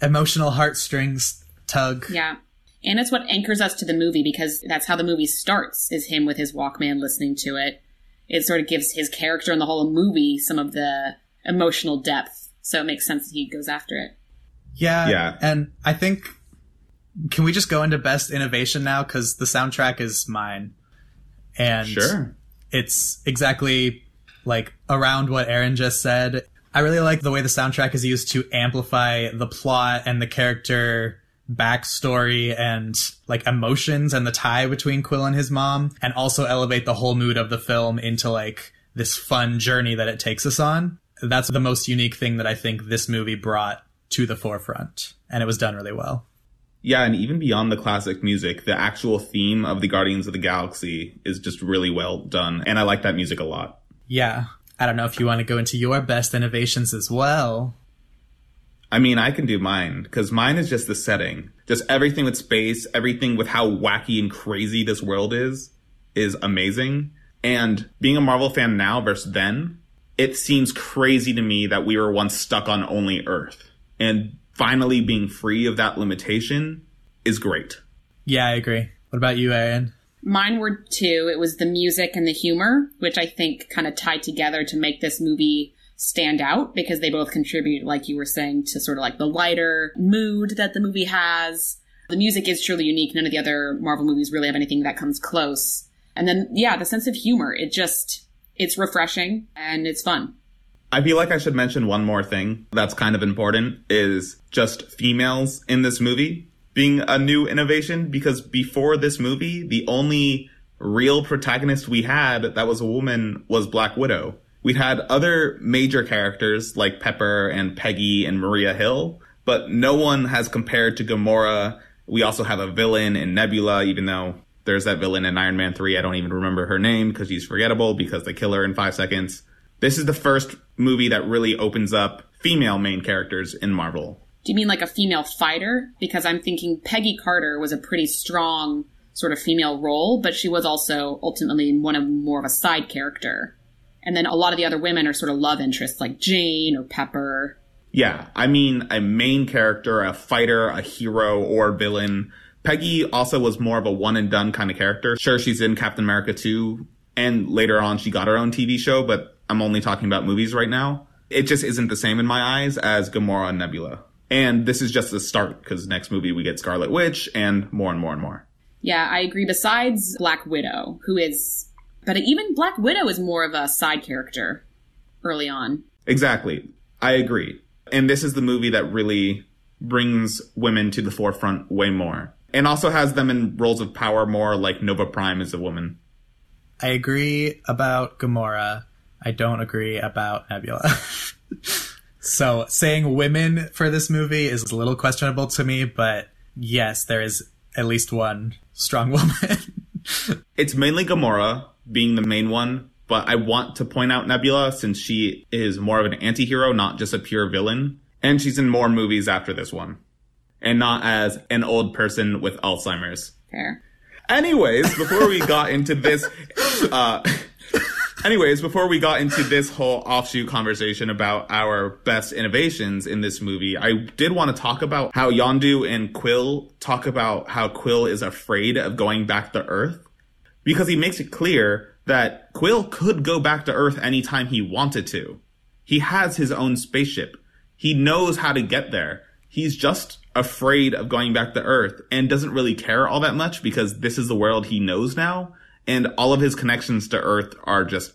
Emotional heartstrings tug. Yeah. And it's what anchors us to the movie because that's how the movie starts is him with his Walkman listening to it. It sort of gives his character and the whole movie some of the emotional depth. So it makes sense that he goes after it. Yeah. Yeah. And I think, can we just go into best innovation now? Because the soundtrack is mine. And Sure. it's exactly like around what Aaron just said. I really like the way the soundtrack is used to amplify the plot and the character backstory and like emotions and the tie between Quill and his mom, and also elevate the whole mood of the film into like this fun journey that it takes us on. That's the most unique thing that I think this movie brought to the forefront, and it was done really well. Yeah, and even beyond the classic music, the actual theme of the Guardians of the Galaxy is just really well done, and I like that music a lot. Yeah. I don't know if you want to go into your best innovations as well. I mean, I can do mine because mine is just the setting, just everything with space, everything with how wacky and crazy this world is, is amazing. And being a Marvel fan now versus then, it seems crazy to me that we were once stuck on only Earth, and finally being free of that limitation is great. Yeah, I agree. What about you, Aaron? Mine were two. It was the music and the humor, which I think kind of tied together to make this movie stand out because they both contribute, like you were saying, to sort of like the lighter mood that the movie has. The music is truly unique. None of the other Marvel movies really have anything that comes close. And then, yeah, the sense of humor. It just, it's refreshing and it's fun. I feel like I should mention one more thing that's kind of important is just females in this movie being a new innovation because before this movie, the only real protagonist we had that was a woman was Black Widow. We had other major characters like Pepper and Peggy and Maria Hill, but no one has compared to Gamora. We also have a villain in Nebula, even though there's that villain in Iron Man 3. I don't even remember her name because she's forgettable because they kill her in five seconds. This is the first movie that really opens up female main characters in Marvel. Do you mean like a female fighter? Because I'm thinking Peggy Carter was a pretty strong sort of female role, but she was also ultimately one of more of a side character. And then a lot of the other women are sort of love interests like Jane or Pepper. Yeah, I mean a main character, a fighter, a hero, or villain. Peggy also was more of a one and done kind of character. Sure, she's in Captain America 2, and later on she got her own TV show, but I'm only talking about movies right now. It just isn't the same in my eyes as Gamora and Nebula. And this is just the start because next movie we get Scarlet Witch and more and more and more. Yeah, I agree. Besides Black Widow, who is, but even Black Widow is more of a side character early on. Exactly. I agree. And this is the movie that really brings women to the forefront way more. And also has them in roles of power more like Nova Prime is a woman. I agree about Gamora. I don't agree about Nebula. so saying women for this movie is a little questionable to me, but yes, there is at least one strong woman. it's mainly Gamora being the main one, but I want to point out Nebula since she is more of an anti-hero, not just a pure villain. And she's in more movies after this one. And not as an old person with Alzheimer's. Fair. Anyways, before we got into this, uh, anyways, before we got into this whole offshoot conversation about our best innovations in this movie, I did want to talk about how Yondu and Quill talk about how Quill is afraid of going back to Earth because he makes it clear that Quill could go back to Earth anytime he wanted to. He has his own spaceship. He knows how to get there. He's just afraid of going back to Earth and doesn't really care all that much because this is the world he knows now. And all of his connections to Earth are just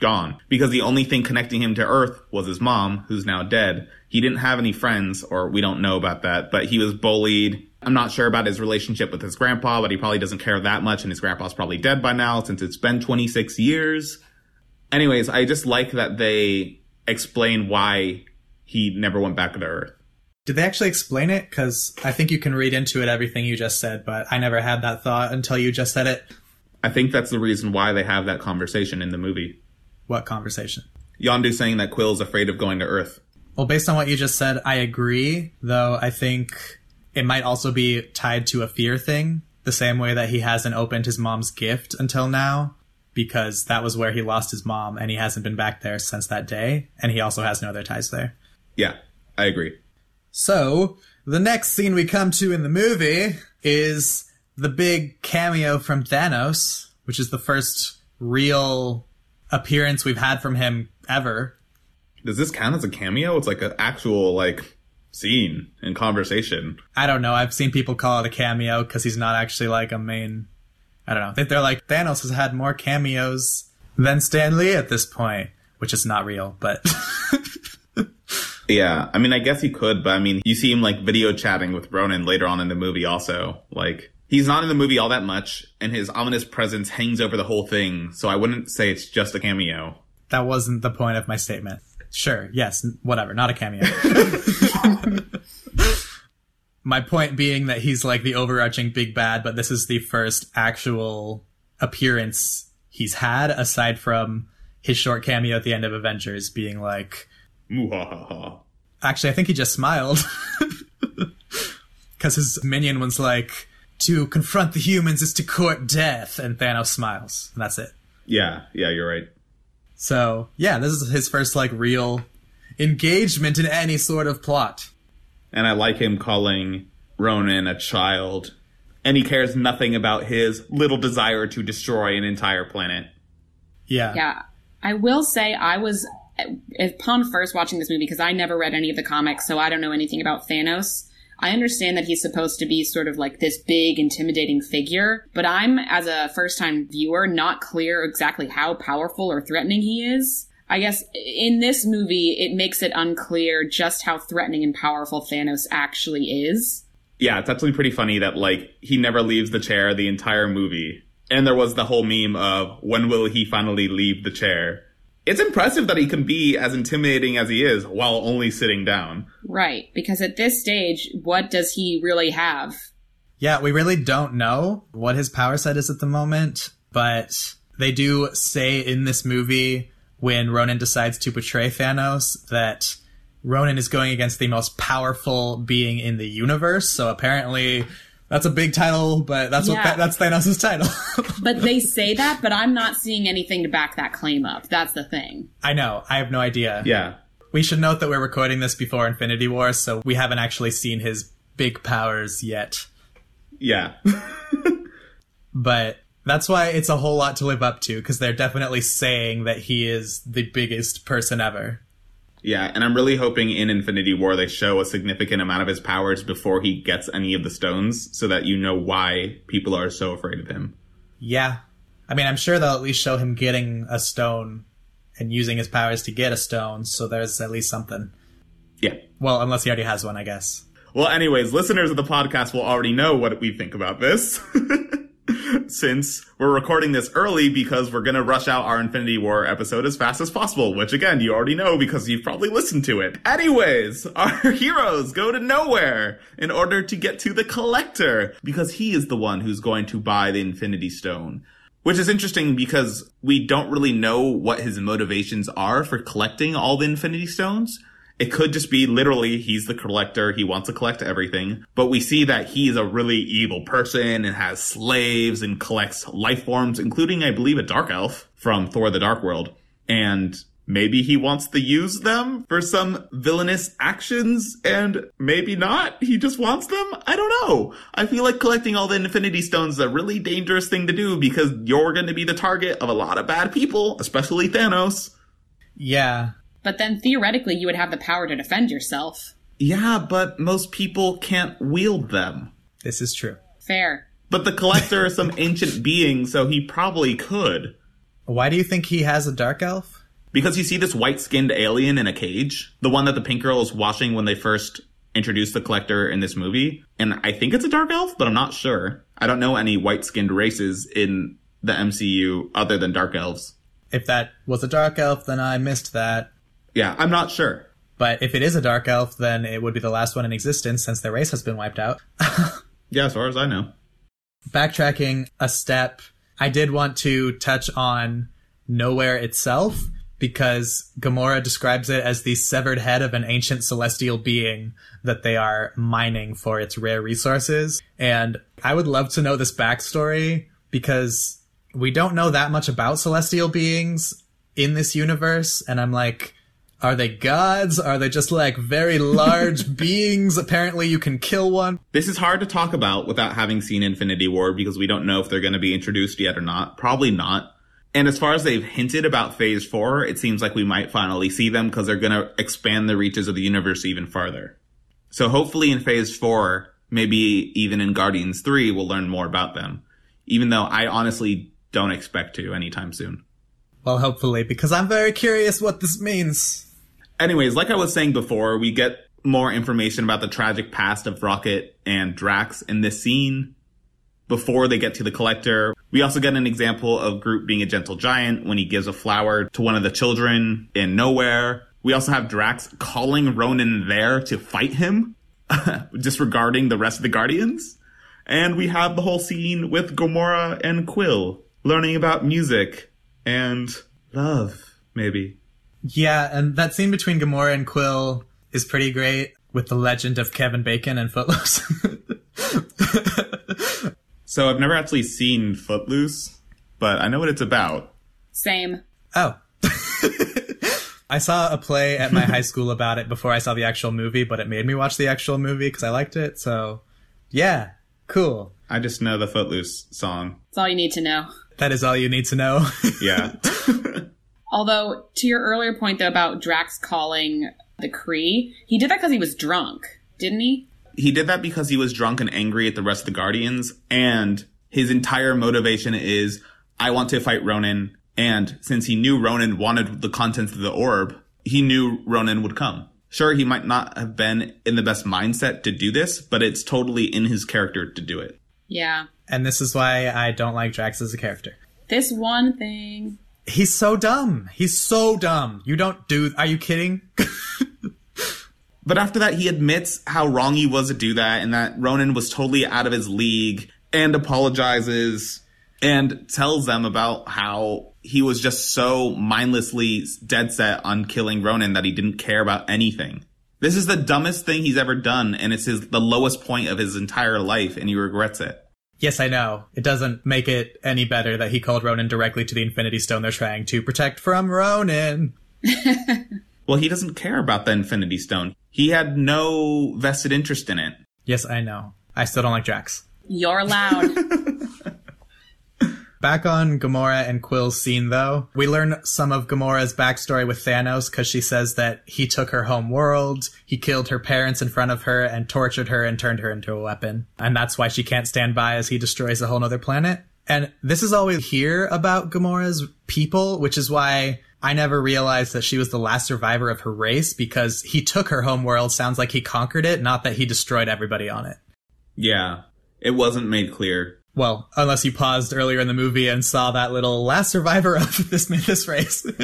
gone because the only thing connecting him to Earth was his mom, who's now dead. He didn't have any friends, or we don't know about that, but he was bullied. I'm not sure about his relationship with his grandpa, but he probably doesn't care that much, and his grandpa's probably dead by now since it's been 26 years. Anyways, I just like that they explain why he never went back to Earth. Did they actually explain it? Because I think you can read into it everything you just said, but I never had that thought until you just said it. I think that's the reason why they have that conversation in the movie. What conversation? Yondu saying that Quill's afraid of going to Earth. Well, based on what you just said, I agree, though I think it might also be tied to a fear thing, the same way that he hasn't opened his mom's gift until now, because that was where he lost his mom and he hasn't been back there since that day, and he also has no other ties there. Yeah, I agree. So, the next scene we come to in the movie is the big cameo from Thanos, which is the first real appearance we've had from him ever. Does this count as a cameo? It's like an actual like scene and conversation. I don't know. I've seen people call it a cameo because he's not actually like a main. I don't know. I think they're like Thanos has had more cameos than Stan Lee at this point, which is not real, but. yeah, I mean, I guess he could, but I mean, you see him like video chatting with Ronan later on in the movie. Also, like he's not in the movie all that much, and his ominous presence hangs over the whole thing. So I wouldn't say it's just a cameo. That wasn't the point of my statement. Sure, yes, whatever, not a cameo. My point being that he's like the overarching big bad, but this is the first actual appearance he's had aside from his short cameo at the end of Avengers being like Actually, I think he just smiled. Cuz his minion was like to confront the humans is to court death and Thanos smiles. And that's it. Yeah, yeah, you're right. So, yeah, this is his first like real engagement in any sort of plot. And I like him calling Ronan a child. And he cares nothing about his little desire to destroy an entire planet. Yeah. Yeah. I will say I was upon first watching this movie because I never read any of the comics, so I don't know anything about Thanos. I understand that he's supposed to be sort of like this big, intimidating figure, but I'm, as a first time viewer, not clear exactly how powerful or threatening he is. I guess in this movie, it makes it unclear just how threatening and powerful Thanos actually is. Yeah, it's actually pretty funny that like he never leaves the chair the entire movie. And there was the whole meme of when will he finally leave the chair? It's impressive that he can be as intimidating as he is while only sitting down. Right, because at this stage, what does he really have? Yeah, we really don't know what his power set is at the moment, but they do say in this movie when Ronan decides to betray Thanos that Ronan is going against the most powerful being in the universe. So apparently that's a big title, but that's Yeah. what that's Thanos' title. But they say that, but I'm not seeing anything to back that claim up. That's the thing. I know. I have no idea. Yeah. We should note that we're recording this before Infinity War, so we haven't actually seen his big powers yet. Yeah. But that's why it's a whole lot to live up to, because they're definitely saying that he is the biggest person ever. Yeah, and I'm really hoping in Infinity War they show a significant amount of his powers before he gets any of the stones so that you know why people are so afraid of him. Yeah. I mean, I'm sure they'll at least show him getting a stone and using his powers to get a stone, so there's at least something. Yeah. Well, unless he already has one, I guess. Well, anyways, listeners of the podcast will already know what we think about this. Since we're recording this early because we're gonna rush out our Infinity War episode as fast as possible, which again, you already know because you've probably listened to it. Anyways, our heroes go to Knowhere in order to get to the Collector because he is the one who's going to buy the Infinity Stone. Which is interesting because we don't really know what his motivations are for collecting all the Infinity Stones. It could just be literally he's the collector, he wants to collect everything, but we see that he's a really evil person and has slaves and collects life forms, including, I believe, a dark elf from Thor the Dark World. And maybe he wants to use them for some villainous actions and maybe not. He just wants them. I don't know. I feel like collecting all the Infinity Stones is a really dangerous thing to do because you're going to be the target of a lot of bad people, especially Thanos. Yeah. But then theoretically, you would have the power to defend yourself. Yeah, but most people can't wield them. This is true. Fair. But the collector is some ancient being, so he probably could. Why do you think he has a dark elf? Because you see this white skinned alien in a cage, the one that the pink girl is watching when they first introduced the collector in this movie. And I think it's a dark elf, but I'm not sure. I don't know any white skinned races in the MCU other than dark elves. If that was a dark elf, then I missed that. Yeah, I'm not sure. But if it is a dark elf, then it would be the last one in existence since their race has been wiped out. Yeah, as far as I know. Backtracking a step, I did want to touch on Knowhere itself because Gamora describes it as the severed head of an ancient celestial being that they are mining for its rare resources. And I would love to know this backstory because we don't know that much about celestial beings in this universe. And I'm like, are they gods? Are they just like very large beings? Apparently you can kill one. This is hard to talk about without having seen Infinity War because we don't know if they're going to be introduced yet or not. Probably not. And as far as they've hinted about phase four, it seems like we might finally see them because they're going to expand the reaches of the universe even farther. So hopefully in phase four, maybe even in Guardians 3, we'll learn more about them. Even though I honestly don't expect to anytime soon. Well, hopefully, because I'm very curious what this means. Anyways, like I was saying before, we get more information about the tragic past of Rocket and Drax in this scene before they get to the collector. We also get an example of Groot being a gentle giant when he gives a flower to one of the children in Knowhere. We also have Drax calling Ronan there to fight him, disregarding the rest of the Guardians. And we have the whole scene with Gamora and Quill learning about music and love, maybe. Yeah, and that scene between Gamora and Quill is pretty great with the legend of Kevin Bacon and Footloose. So I've never actually seen Footloose, but I know what it's about. Same. oh. I saw a play at my high school about it before I saw the actual movie, but it made me watch the actual movie because I liked it. So, yeah, cool. I just know the Footloose song. That's all you need to know. That is all you need to know. Yeah. Although, to your earlier point though about Drax calling the Kree, he did that because he was drunk, didn't he? he did that because he was drunk and angry at the rest of the Guardians, and his entire motivation is, I want to fight Ronan, And since he knew Ronan wanted the contents of the orb, he knew Ronan would come. Sure, he might not have been in the best mindset to do this, but it's totally in his character to do it. Yeah. And this is why I don't like Drax as a character. This one thing. He's so dumb. He's so dumb. You don't do. Are you kidding? But after that, he admits how wrong he was to do that and that Ronan was totally out of his league and apologizes and tells them about how he was just so mindlessly dead set on killing Ronan that he didn't care about anything. This is the dumbest thing he's ever done, and it's his the lowest point of his entire life, and he regrets it. Yes, I know. It doesn't make it any better that he called Ronan directly to the Infinity Stone they're trying to protect from Ronan. Well, he doesn't care about the Infinity Stone. He had no vested interest in it. Yes, I know. I still don't like Drax. You're loud. Back on Gamora and Quill's scene, though, we learn some of Gamora's backstory with Thanos because she says that he took her home world, he killed her parents in front of her, and tortured her and turned her into a weapon. And that's why she can't stand by as he destroys a whole nother planet. And this is all we hear about Gamora's people, which is why I never realized that she was the last survivor of her race because he took her home world. Sounds like he conquered it, not that he destroyed everybody on it. Yeah, it wasn't made clear. Well, unless you paused earlier in the movie and saw that little last survivor of this this race.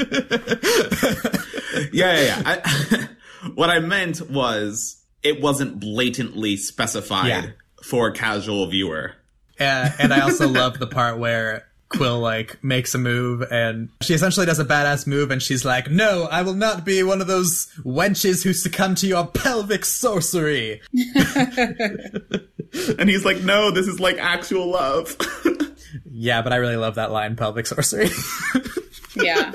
Yeah, yeah, yeah. I, what I meant was it wasn't blatantly specified Yeah. for a casual viewer. Uh, and I also love the part where Quill like makes a move and she essentially does a badass move and she's like, "No, I will not be one of those wenches who succumb to your pelvic sorcery." And he's like, no, this is like actual love. Yeah, but I really love that line, pelvic sorcery. yeah.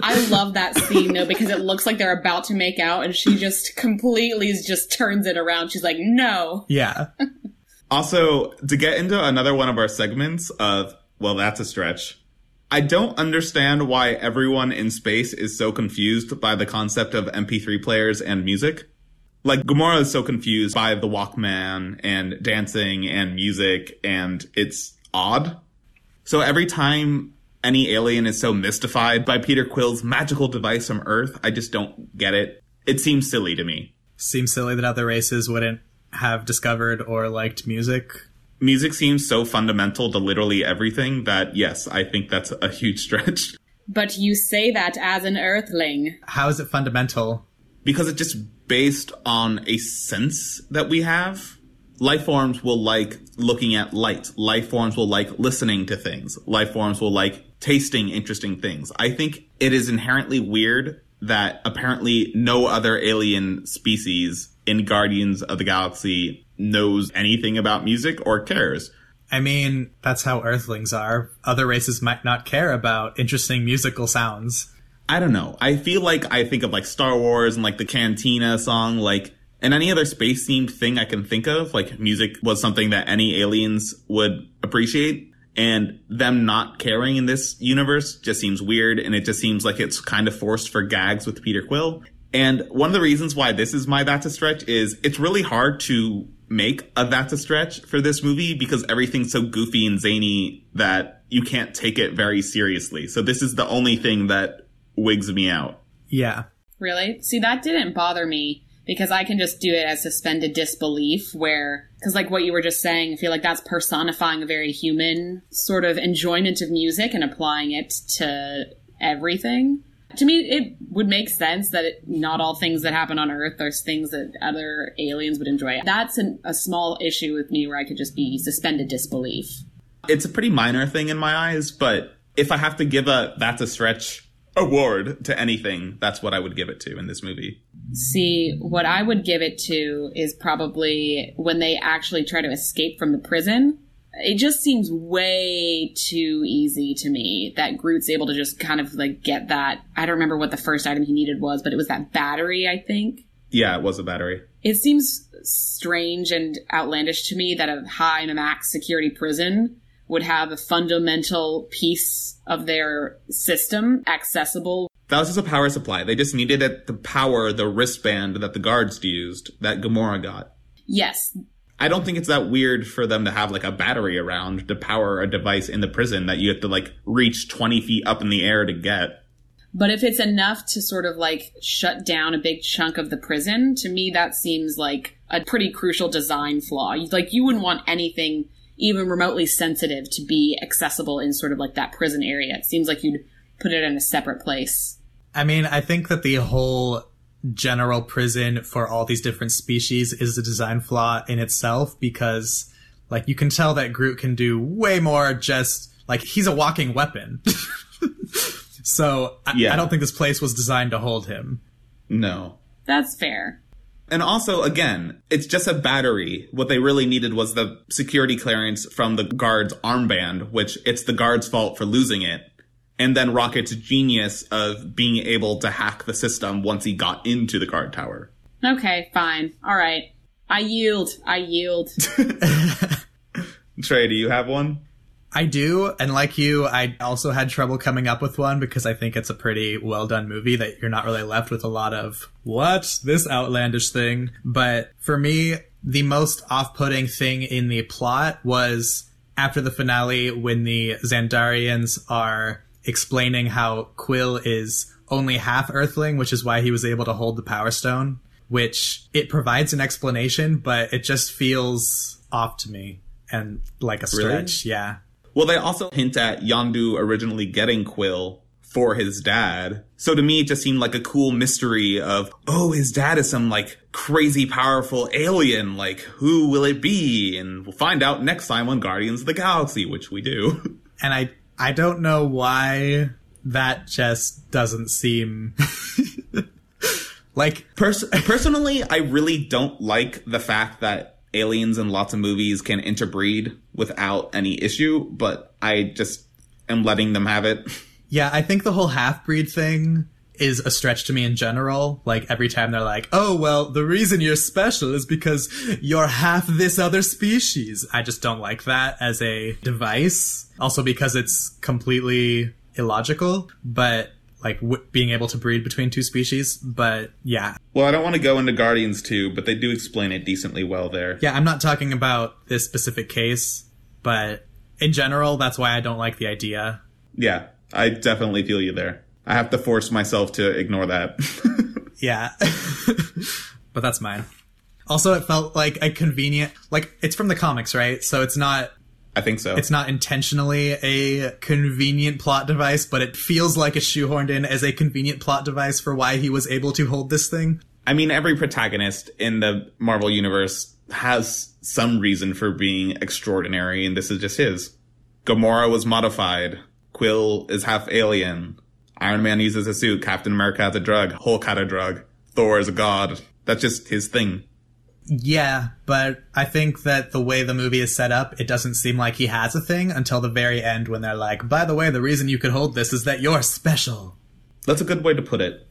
I love that scene though because it looks like they're about to make out and she just completely just turns it around. She's like, no. yeah. also, to get into another one of our segments of, well, that's a stretch. I don't understand why everyone in space is so confused by the concept of MP3 players and music. Like, Gamora is so confused by the Walkman and dancing and music, and it's odd. So every time any alien is so mystified by Peter Quill's magical device from Earth, I just don't get it. It seems silly to me. Seems silly that other races wouldn't have discovered or liked music. music seems so fundamental to literally everything that yes, I think that's a huge stretch But you say that as an earthling. How is it fundamental? Because it's just based on a sense that we have. Life forms will like looking at light. Life forms will like listening to things. Life forms will like tasting interesting things. I think it is inherently weird that apparently no other alien species in Guardians of the Galaxy knows anything about music or cares. I mean, that's how Earthlings are. Other races might not care about interesting musical sounds. I don't know. I feel like I think of like Star Wars and like the Cantina song, like, and any other space themed thing I can think of. Like, music was something that any aliens would appreciate. And them not caring in this universe just seems weird. And it just seems like it's kind of forced for gags with Peter Quill. And one of the reasons why this is my That's a Stretch is it's really hard to make a That's a Stretch for this movie because everything's so goofy and zany that you can't take it very seriously. So this is the only thing that wigs me out. Yeah. Really? See, that didn't bother me because I can just do it as suspended disbelief, where, because like what you were just saying, I feel like that's personifying a very human sort of enjoyment of music and applying it to everything. To me, it would make sense that it, not all things that happen on Earth are things that other aliens would enjoy. That's an, a small issue with me where I could just be suspended disbelief. It's a pretty minor thing in my eyes, but if I have to give a that's a stretch award to anything, that's what I would give it to in this movie. See, what I would give it to is probably when they actually try to escape from the prison. It just seems way too easy to me that Groot's able to just kind of like get that. I don't remember what the first item he needed was, but it was that battery, I think. Yeah, it was a battery. It seems strange and outlandish to me that a high max security prison would have a fundamental piece of their system accessible That was just a power supply. They just needed it to power the wristband that the guards used that Gamora got. Yes, I don't think it's that weird for them to have like a battery around to power a device in the prison that you have to like reach 20 feet up in the air to get. But if it's enough to sort of like shut down a big chunk of the prison, to me that seems like a pretty crucial design flaw. Like you wouldn't want anything even remotely sensitive to be accessible in sort of like that prison area. It seems like you'd put it in a separate place. I mean, I think that the whole general prison for all these different species is a design flaw in itself because like you can tell that Groot can do way more just like he's a walking weapon. so I, Yeah. I don't think this place was designed to hold him. No. That's fair. And also, again, it's just a battery. What they really needed was the security clearance from the guard's armband, which it's the guard's fault for losing it. And then Rocket's genius of being able to hack the system once he got into the guard tower. Okay, fine. All right. I yield. I yield. Trey, do you have one? I do, and like you, I also had trouble coming up with one because I think it's a pretty well done movie that you're not really left with a lot of what this outlandish thing. But for me, the most off putting thing in the plot was after the finale when the Xandarians are explaining how Quill is only half Earthling, which is why he was able to hold the Power Stone. Which it provides an explanation, but it just feels off to me and like a Really? stretch. Yeah. Well, they also hint at Yondu originally getting Quill for his dad. So to me, it just seemed like a cool mystery of, oh, his dad is some like crazy powerful alien. Like, who will it be? And we'll find out next time on Guardians of the Galaxy, which we do. and I I don't know why that just doesn't seem like Pers- personally, I really don't like the fact that aliens in lots of movies can interbreed without any issue, but I just am letting them have it. yeah, I think the whole half breed thing is a stretch to me in general. Like every time they're like, "Oh, well, the reason you're special is because you're half this other species." I just don't like that as a device. Also because it's completely illogical, but like w- being able to breed between two species, but yeah, Well, I don't want to go into Guardians 2, but they do explain it decently well there. Yeah, I'm not talking about this specific case, but in general, that's why I don't like the idea. Yeah, I definitely feel you there. I have to force myself to ignore that. Yeah. but that's mine. Also, it felt like a convenient, like it's from the comics, right? So it's not, I think so. it's not intentionally a convenient plot device, but it feels like it's shoehorned in as a convenient plot device for why he was able to hold this thing. I mean, every protagonist in the Marvel Universe has some reason for being extraordinary, and this is just his. Gamora was modified. Quill is half alien. Iron Man uses a suit. Captain America has a drug. Hulk had a drug. Thor is a god. That's just his thing. Yeah, but I think that the way the movie is set up, it doesn't seem like he has a thing until the very end when they're like, by the way, the reason you could hold this is that you're special. That's a good way to put it.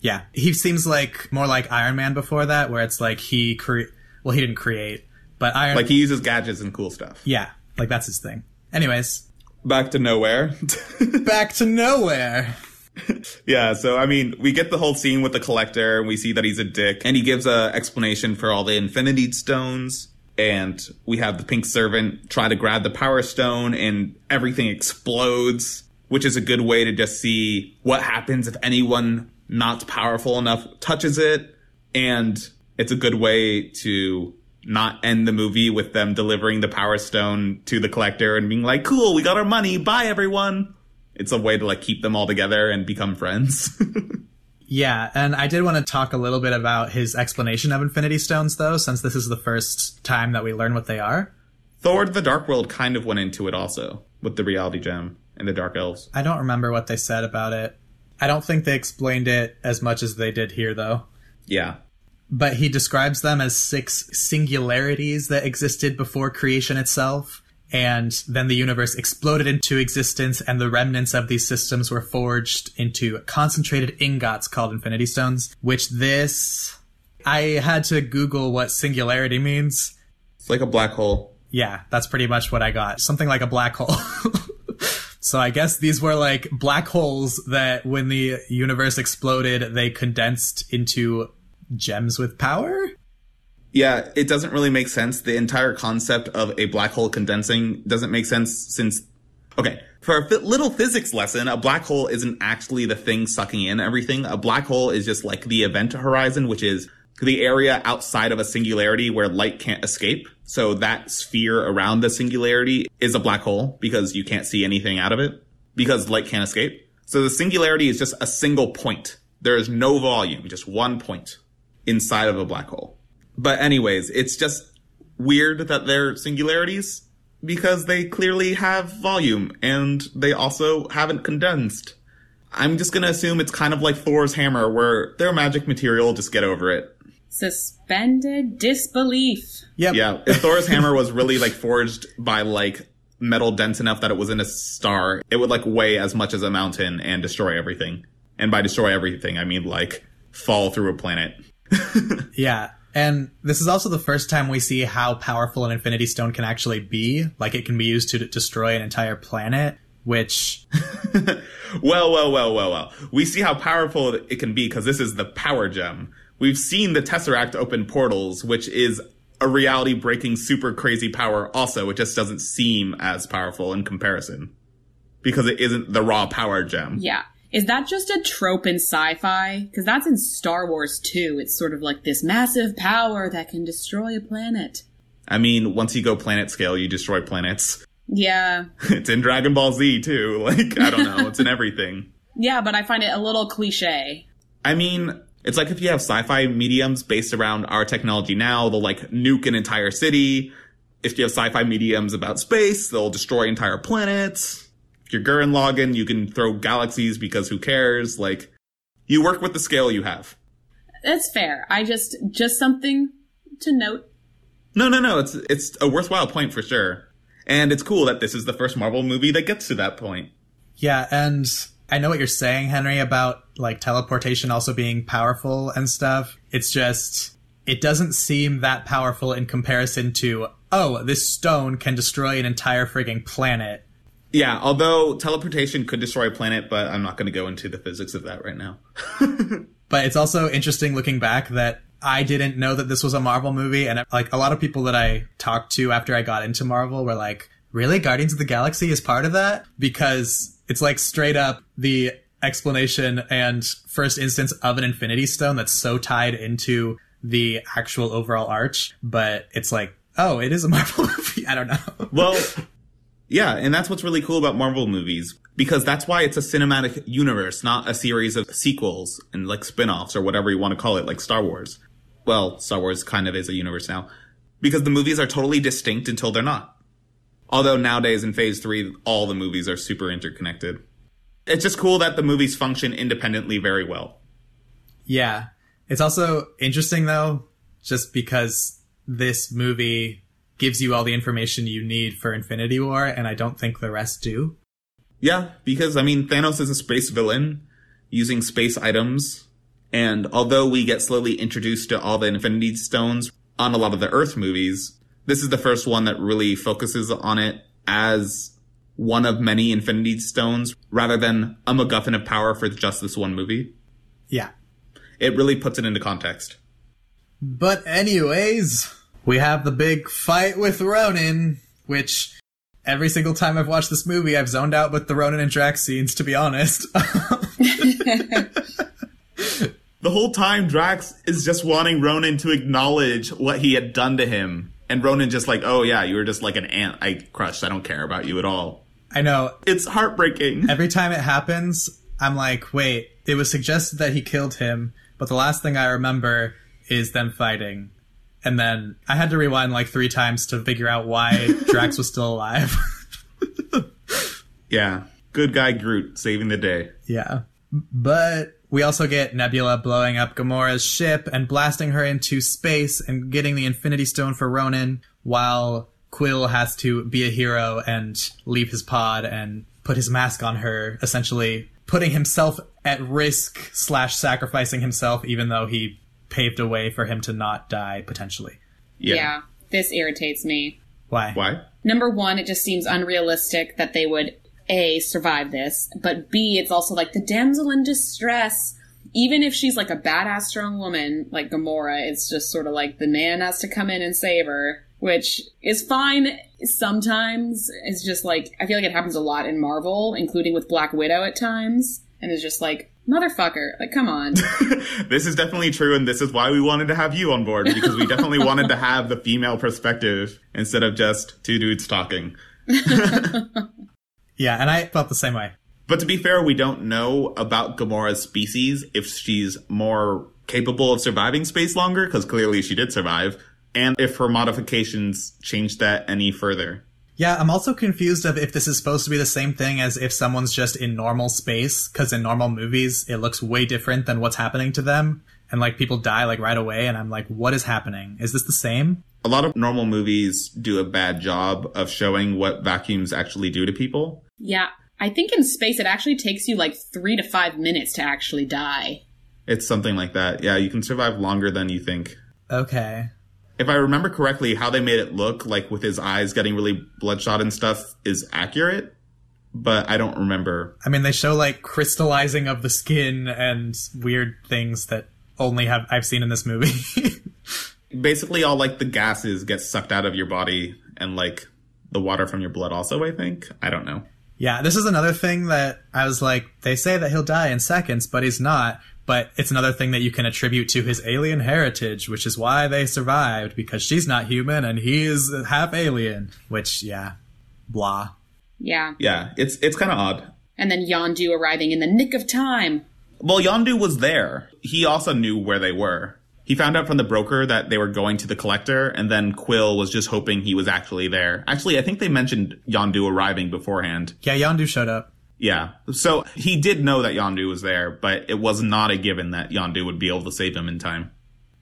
Yeah, he seems like more like Iron Man before that, where it's like he cre- well, he didn't create, but Iron Like he uses gadgets and cool stuff. yeah, like that's his thing. Anyways, Back to Knowhere. back to Knowhere. Yeah, so I mean, we get the whole scene with the collector, and we see that he's a dick, and he gives a explanation for all the Infinity Stones, and we have the Pink Servant try to grab the Power Stone, and everything explodes, which is a good way to just see what happens if anyone not powerful enough touches it, and it's a good way to not end the movie with them delivering the Power Stone to the collector and being like, "Cool, we got our money, bye everyone." It's a way to like keep them all together and become friends. Yeah, and I did want to talk a little bit about his explanation of Infinity Stones, though, since this is the first time that we learn what they are. Thor the Dark World kind of went into it also with the reality gem and the Dark Elves. I don't remember what they said about it. I don't think they explained it as much as they did here, though. Yeah. But he describes them as six singularities that existed before creation itself. And then the universe exploded into existence, and the remnants of these systems were forged into concentrated ingots called Infinity Stones. Which this. I had to Google what singularity means. It's like a black hole. Yeah, that's pretty much what I got. Something like a black hole. so I guess these were like black holes that when the universe exploded, they condensed into gems with power? Yeah, it doesn't really make sense. The entire concept of a black hole condensing doesn't make sense since, okay, for a little physics lesson, a black hole isn't actually the thing sucking in everything. A black hole is just like the event horizon, which is the area outside of a singularity where light can't escape. So that sphere around the singularity is a black hole because you can't see anything out of it because light can't escape. So the singularity is just a single point. There is no volume, just one point inside of a black hole. But anyways, it's just weird that they're singularities because they clearly have volume and they also haven't condensed. I'm just gonna assume it's kind of like Thor's hammer where they're magic material, just get over it. Suspended disbelief. Yep. Yeah, if Thor's hammer was really like forged by like metal dense enough that it was in a star, it would like weigh as much as a mountain and destroy everything. And by destroy everything, I mean like fall through a planet. Yeah. And this is also the first time we see how powerful an Infinity Stone can actually be. Like it can be used to d- destroy an entire planet, which well, well, well, well, well. We see how powerful it can be because this is the power gem. We've seen the Tesseract open portals, which is a reality breaking super crazy power also. It just doesn't seem as powerful in comparison because it isn't the raw power gem. Yeah. Is that just a trope in sci-fi? Because that's in Star Wars too. It's sort of like this massive power that can destroy a planet. I mean, once you go planet scale, you destroy planets. Yeah. It's in Dragon Ball Z too. Like, I don't know. It's in everything. Yeah, but I find it a little cliche. I mean, it's like if you have sci-fi mediums based around our technology now, they'll like nuke an entire city. If you have sci-fi mediums about space, they'll destroy entire planets. If you're Gurren Lagann, you can throw galaxies because who cares? Like, you work with the scale you have. That's fair. I just just something to note. No, no, no. It's it's a worthwhile point for sure. And it's cool that this is the first Marvel movie that gets to that point. Yeah, and I know what you're saying, Henry, about like teleportation also being powerful and stuff. It's just it doesn't seem that powerful in comparison to oh, this stone can destroy an entire frigging planet. Yeah, although teleportation could destroy a planet, but I'm not going to go into the physics of that right now. But it's also interesting looking back that I didn't know that this was a Marvel movie, and like a lot of people that I talked to after I got into Marvel were like, "Really, Guardians of the Galaxy is part of that?" Because it's like straight up the explanation and first instance of an Infinity Stone that's so tied into the actual overall arch, but it's like, oh, it is a Marvel movie. I don't know. Well, yeah, and that's what's really cool about Marvel movies because that's why it's a cinematic universe, not a series of sequels and like spin-offs or whatever you want to call it, like Star Wars. Well, Star Wars kind of is a universe now because the movies are totally distinct until they're not. Although nowadays in phase three, all the movies are super interconnected. It's just cool that the movies function independently very well. Yeah. It's also interesting though, just because this movie gives you all the information you need for Infinity War, and I don't think the rest do. Yeah, because I mean, Thanos is a space villain using space items. And although we get slowly introduced to all the Infinity Stones on a lot of the Earth movies, this is the first one that really focuses on it as one of many Infinity Stones rather than a MacGuffin of power for just this one movie. Yeah. It really puts it into context. But anyways, we have the big fight with Ronan, which every single time I've watched this movie, I've zoned out with the Ronan and Drax scenes, to be honest. The whole time, Drax is just wanting Ronan to acknowledge what he had done to him. And Ronan just like, oh yeah, you were just like an ant I crushed. I don't care about you at all. I know. It's heartbreaking. Every time it happens, I'm like, wait, it was suggested that he killed him, but the last thing I remember is them fighting. And then I had to rewind like three times to figure out why Drax was still alive. Yeah. Good guy Groot saving the day. yeah. But we also get Nebula blowing up Gamora's ship and blasting her into space and getting the Infinity Stone for Ronan, while Quill has to be a hero and leave his pod and put his mask on her, essentially putting himself at risk slash sacrificing himself, even though he paved a way for him to not die potentially. Yeah. yeah. This irritates me. Why? Why? Number one, it just seems unrealistic that they would A, survive this, but B, it's also like the damsel in distress. even if she's like a badass strong woman like Gamora, it's just sort of like the man has to come in and save her, which is fine sometimes. It's just like I feel like it happens a lot in Marvel, including with Black Widow at times, and it's just like motherfucker, like come on. this is definitely true, and this is why we wanted to have you on board because we definitely wanted to have the female perspective instead of just two dudes talking. Yeah, and I felt the same way. But to be fair, we don't know about Gamora's species if she's more capable of surviving space longer, because clearly she did survive, and if her modifications changed that any further. Yeah, I'm also confused of if this is supposed to be the same thing as if someone's just in normal space, because in normal movies, it looks way different than what's happening to them. And like people die like right away, and I'm like, what is happening? Is this the same? A lot of normal movies do a bad job of showing what vacuums actually do to people. yeah, I think in space it actually takes you like three to five minutes to actually die. It's something like that. Yeah, you can survive longer than you think. Okay. If I remember correctly, how they made it look, like with his eyes getting really bloodshot and stuff, is accurate. But I don't remember. I mean, they show like crystallizing of the skin and weird things that only have I've seen in this movie. Basically, all like the gases get sucked out of your body, and like the water from your blood, also, I think. I don't know. yeah, this is another thing that I was like, they say that he'll die in seconds, but he's not. But it's another thing that you can attribute to his alien heritage, which is why they survived, because she's not human and he is half alien. Which, yeah, blah. Yeah. Yeah, it's it's kind of odd. And then Yondu arriving in the nick of time. Well, Yondu was there. He also knew where they were. He found out from the broker that they were going to the collector, and then Quill was just hoping he was actually there. Actually, I think they mentioned Yondu arriving beforehand. Yeah, Yondu showed up. Yeah. So he did know that Yondu was there, but it was not a given that Yondu would be able to save him in time.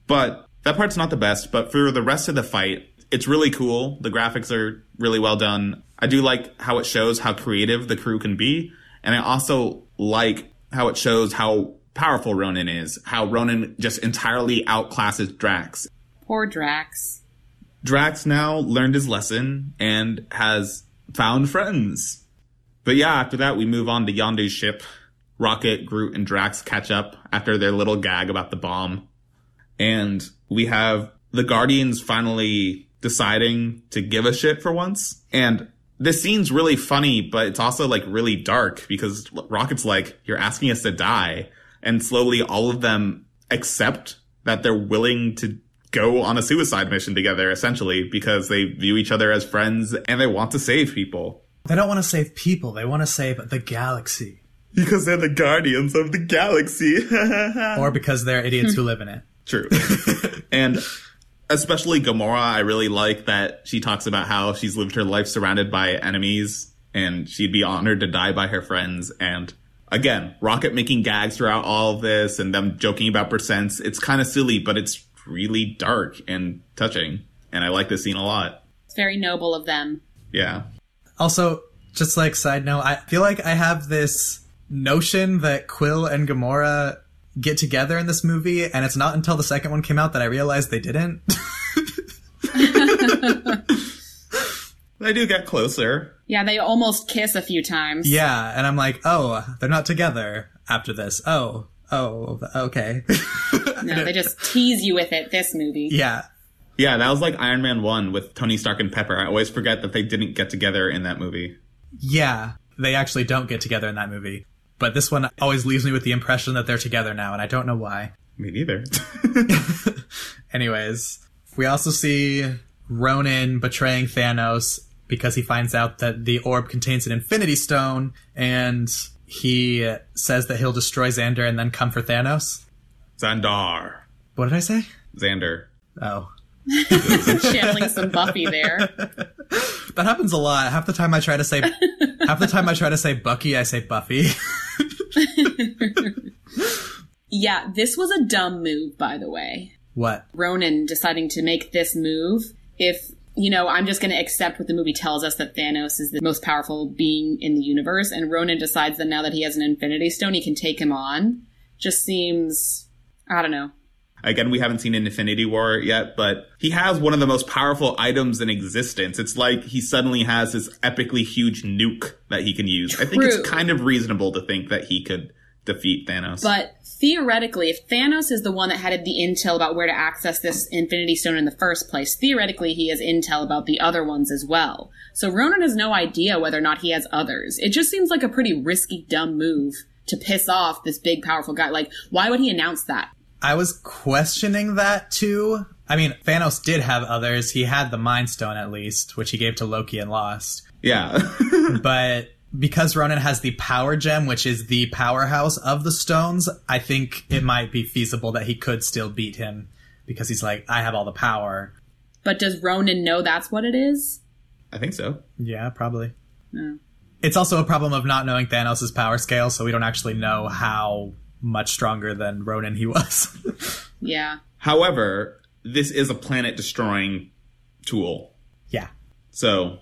But that part's not the best, but for the rest of the fight, it's really cool. The graphics are really well done. I do like how it shows how creative the crew can be, and I also like how it shows how powerful Ronan is, how Ronan just entirely outclasses Drax. Poor Drax. Drax now learned his lesson and has found friends. But yeah, after that, we move on to Yondu's ship. Rocket, Groot, and Drax catch up after their little gag about the bomb. And we have the Guardians finally deciding to give a shit for once. And this scene's really funny, but it's also like really dark because Rocket's like, you're asking us to die. And slowly all of them accept that they're willing to go on a suicide mission together, essentially, because they view each other as friends and they want to save people. They don't want to save people, they want to save the galaxy. Because they're the guardians of the galaxy. Or because they're idiots who live in it. True. and especially Gamora, I really like that she talks about how she's lived her life surrounded by enemies and she'd be honored to die by her friends. And again, Rocket making gags throughout all of this and them joking about percents. It's kind of silly, but it's really dark and touching. And I like this scene a lot. It's very noble of them. Yeah. Also, just like side note, I feel like I have this notion that Quill and Gamora get together in this movie, and it's not until the second one came out that I realized they didn't. They do get closer. Yeah, they almost kiss a few times. yeah, and I'm like, oh, they're not together after this. Oh, oh, okay. No, they just tease you with it this movie. yeah. Yeah, that was like Iron Man 1 with Tony Stark and Pepper. I always forget that they didn't get together in that movie. Yeah, they actually don't get together in that movie. But this one always leaves me with the impression that they're together now, and I don't know why. Me neither. Anyways, we also see Ronan betraying Thanos because he finds out that the orb contains an Infinity Stone, and he says that he'll destroy Xander and then come for Thanos. Xandar. What did I say? Xander. Oh. Channeling some Buffy there. That happens a lot. Half the time I try to say half the time I try to say Bucky, I say Buffy. Yeah, this was a dumb move, by the way. what? Ronan deciding to make this move. If, you know, I'm just going to accept what the movie tells us that Thanos is the most powerful being in the universe, and Ronan decides that now that he has an Infinity Stone, he can take him on. Just seems, I don't know. Again, we haven't seen an Infinity War yet, but he has one of the most powerful items in existence. It's like he suddenly has this epically huge nuke that he can use. I think it's kind of reasonable to think that he could defeat Thanos. But theoretically, if Thanos is the one that had the intel about where to access this Infinity Stone in the first place, theoretically he has intel about the other ones as well. So Ronan has no idea whether or not he has others. It just seems like a pretty risky, dumb move to piss off this big, powerful guy. Like, why would he announce that? I was questioning that too. I mean, Thanos did have others. He had the Mind Stone at least, which he gave to Loki and lost. yeah. But because Ronan has the power gem, which is the powerhouse of the stones, I think it might be feasible that he could still beat him because he's like, I have all the power. But does Ronan know that's what it is? I think so. Yeah, probably. No. It's also a problem of not knowing Thanos' power scale, so we don't actually know how much stronger than Ronan he was. Yeah. However, this is a planet destroying tool. yeah. So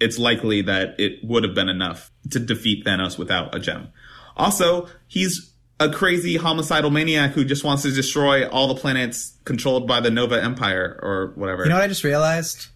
it's likely that it would have been enough to defeat Thanos without a gem. Also, he's a crazy homicidal maniac who just wants to destroy all the planets controlled by the Nova Empire or whatever. You know what I just realized?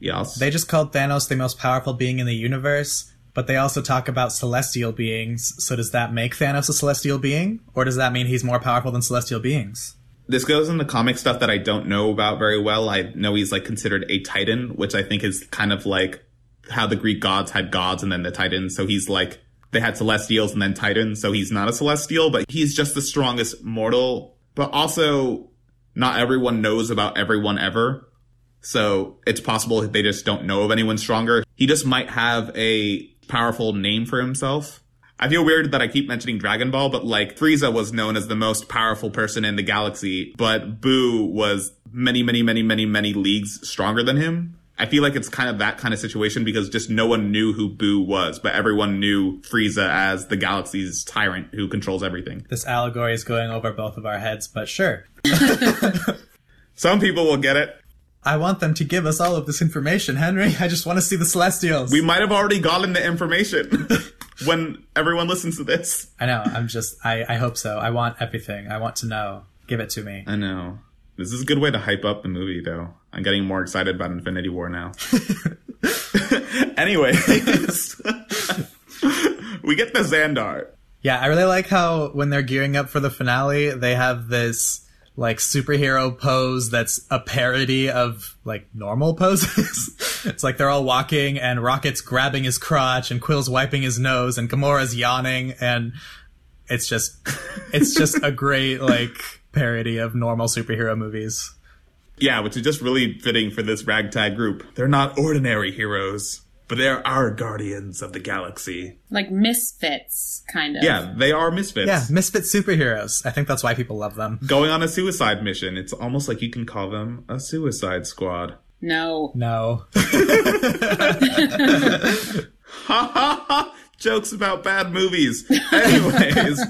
yes. They just called Thanos the most powerful being in the universe, but they also talk about celestial beings. So does that make Thanos a celestial being? Or does that mean he's more powerful than celestial beings? this goes into comic stuff that I don't know about very well. I know he's like considered a titan, which I think is kind of like how the Greek gods had gods and then the titans. So he's like they had celestials and then titans. So he's not a celestial, but he's just the strongest mortal. But also, not everyone knows about everyone ever. So it's possible they just don't know of anyone stronger. He just might have a powerful name for himself. I feel weird that I keep mentioning Dragon Ball, but like Frieza was known as the most powerful person in the galaxy, but Buu was many, many, many, many, many leagues stronger than him. I feel like it's kind of that kind of situation because just no one knew who Buu was, but everyone knew Frieza as the galaxy's tyrant who controls everything. This allegory is going over both of our heads, but sure. Some people will get it. I want them to give us all of this information, Henry. I just want to see the Celestials. We might have already gotten the information when everyone listens to this. I know. I'm just. I. I hope so. I want everything. I want to know. Give it to me. I know. This is a good way to hype up the movie, though. I'm getting more excited about Infinity War now. Anyways, we get the Xandar. Yeah, I really like how when they're gearing up for the finale, they have this like superhero pose that's a parody of like normal poses. it's like they're all walking and Rocket's grabbing his crotch and Quill's wiping his nose and Gamora's yawning and it's just it's just a great like parody of normal superhero movies. Yeah, which is just really fitting for this ragtag group. They're not ordinary heroes, but they're our guardians of the galaxy. Like misfits, kind of. Yeah, they are misfits. Yeah, misfit superheroes. I think that's why people love them. Going on a suicide mission. It's almost like you can call them a suicide squad. No. No. Ha ha ha! Jokes about bad movies. Anyways,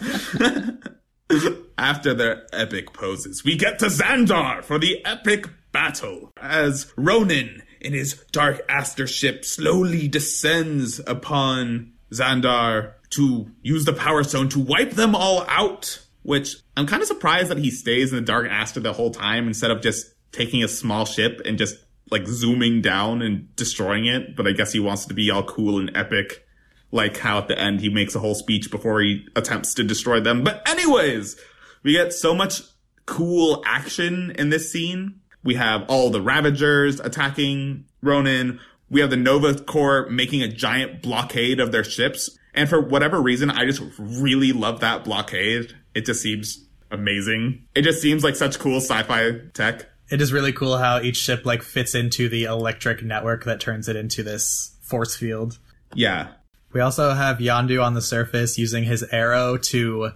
after their epic poses, we get to Xandar for the epic battle as Ronan in his dark aster ship slowly descends upon Xandar to use the power stone to wipe them all out. Which I'm kind of surprised that he stays in the dark aster the whole time instead of just taking a small ship and just like zooming down and destroying it. But I guess he wants it to be all cool and epic like how at the end he makes a whole speech before he attempts to destroy them. But anyways, we get so much cool action in this scene. We have all the Ravagers attacking Ronan. We have the Nova Corps making a giant blockade of their ships. And for whatever reason, I just really love that blockade. It just seems amazing. It just seems like such cool sci-fi tech. It is really cool how each ship like fits into the electric network that turns it into this force field. Yeah. We also have Yondu on the surface using his arrow to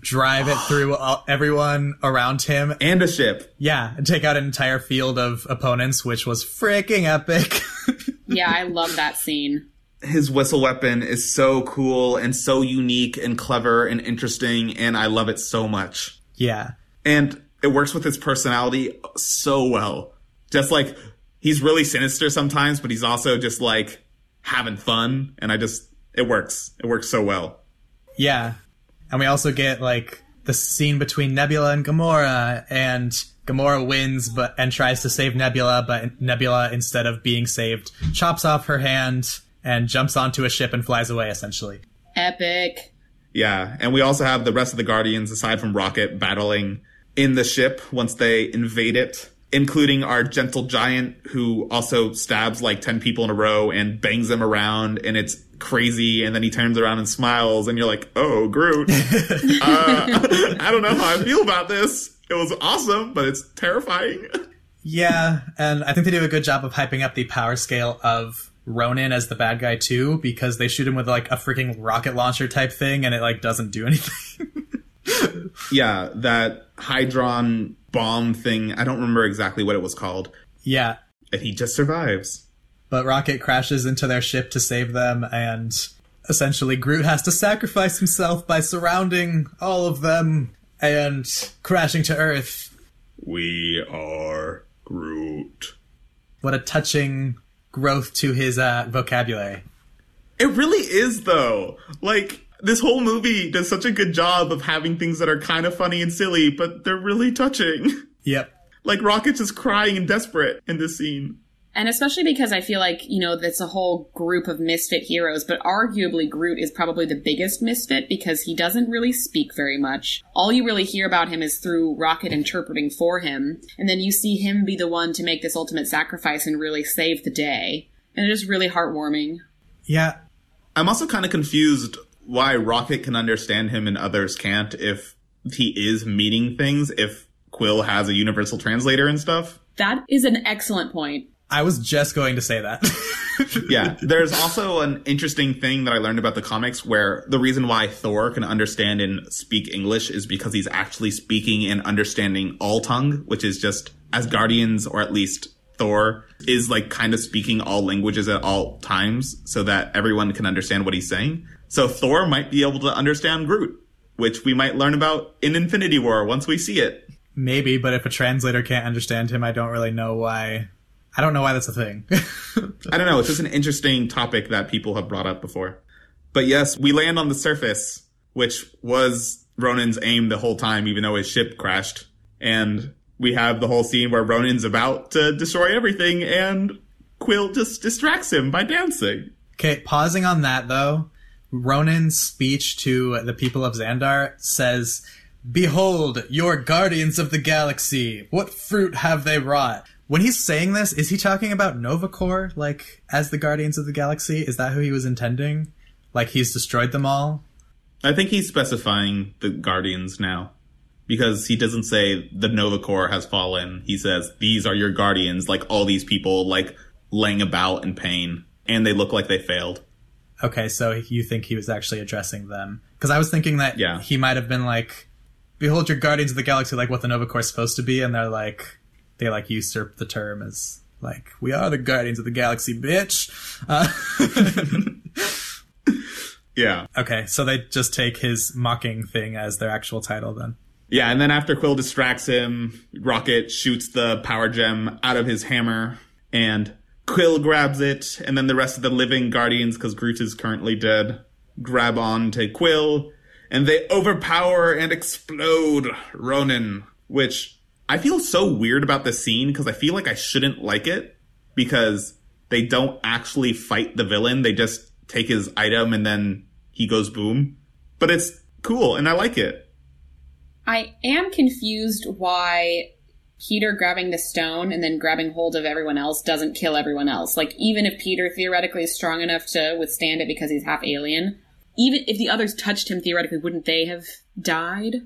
drive it through all, everyone around him. And a ship. Yeah, and take out an entire field of opponents, which was freaking epic. Yeah, I love that scene. his whistle weapon is so cool and so unique and clever and interesting and I love it so much. yeah. And it works with his personality so well. Just like he's really sinister sometimes, but he's also just like having fun and I just it works. It works so well. Yeah. And we also get like the scene between Nebula and Gamora and Gamora wins but and tries to save Nebula, but Nebula instead of being saved chops off her hand and jumps onto a ship and flies away essentially. Epic. Yeah, and we also have the rest of the Guardians, aside from Rocket, battling in the ship once they invade it, including our gentle giant who also stabs like 10 people in a row and bangs them around, and it's crazy. And then he turns around and smiles, and you're like, oh, Groot. uh, I don't know how I feel about this. It was awesome, but it's terrifying. Yeah, and I think they do a good job of hyping up the power scale of Ronan as the bad guy too, because they shoot him with like a freaking rocket launcher type thing, and it like doesn't do anything. yeah, that Hydron bomb thing. I don't remember exactly what it was called. yeah, And he just survives. But Rocket crashes into their ship to save them, and essentially Groot has to sacrifice himself by surrounding all of them and crashing to Earth. We are Groot. What a touching growth to his uh, vocabulary. It really is, though. Like, this whole movie does such a good job of having things that are kind of funny and silly, but they're really touching. Yep. like, Rocket's just crying and desperate in this scene. And especially because I feel like, you know, that's a whole group of misfit heroes, but arguably Groot is probably the biggest misfit because he doesn't really speak very much. All you really hear about him is through Rocket interpreting for him, and then you see him be the one to make this ultimate sacrifice and really save the day. And it is really heartwarming. Yeah. I'm also kind of confused why Rocket can understand him and others can't if he is meaning things, if Quill has a universal translator and stuff. That is an excellent point. I was just going to say that. yeah, there's also an interesting thing that I learned about the comics where the reason why Thor can understand and speak English is because he's actually speaking and understanding all tongue, which is just Asgardians or at least Thor is like kind of speaking all languages at all times so that everyone can understand what he's saying. So Thor might be able to understand Groot, which we might learn about in Infinity War once we see it. Maybe, but if a translator can't understand him, I don't really know why. I don't know why that's a thing. I don't know. It's just an interesting topic that people have brought up before. But yes, we land on the surface, which was Ronan's aim the whole time, even though his ship crashed. And we have the whole scene where Ronan's about to destroy everything and Quill just distracts him by dancing. okay, pausing on that though, Ronan's speech to the people of Xandar says, Behold, your guardians of the galaxy, what fruit have they wrought? When he's saying this, is he talking about Nova Corps, like, as the guardians of the galaxy? Is that who he was intending? Like, he's destroyed them all? I think he's specifying the Guardians now. Because he doesn't say the Nova Corps has fallen. He says, these are your Guardians, like all these people, like, laying about in pain. And they look like they failed. Okay, so you think he was actually addressing them? Because I was thinking that Yeah. he might have been like, "Behold, your guardians of the galaxy," like what the Nova Corps is supposed to be, and they're like, they like usurp the term as like, "We are the guardians of the galaxy, bitch." Uh, Yeah. okay, so they just take his mocking thing as their actual title then. Yeah, and then after Quill distracts him, Rocket shoots the power gem out of his hammer, and Quill grabs it, and then the rest of the living Guardians, because Groot is currently dead, grab on to Quill, and they overpower and explode Ronan, which I feel so weird about this scene because I feel like I shouldn't like it because they don't actually fight the villain. They just take his item and then he goes boom. But it's cool and I like it. I am confused why Peter grabbing the stone and then grabbing hold of everyone else doesn't kill everyone else. Like, even if Peter theoretically is strong enough to withstand it because he's half alien, even if the others touched him theoretically, wouldn't they have died?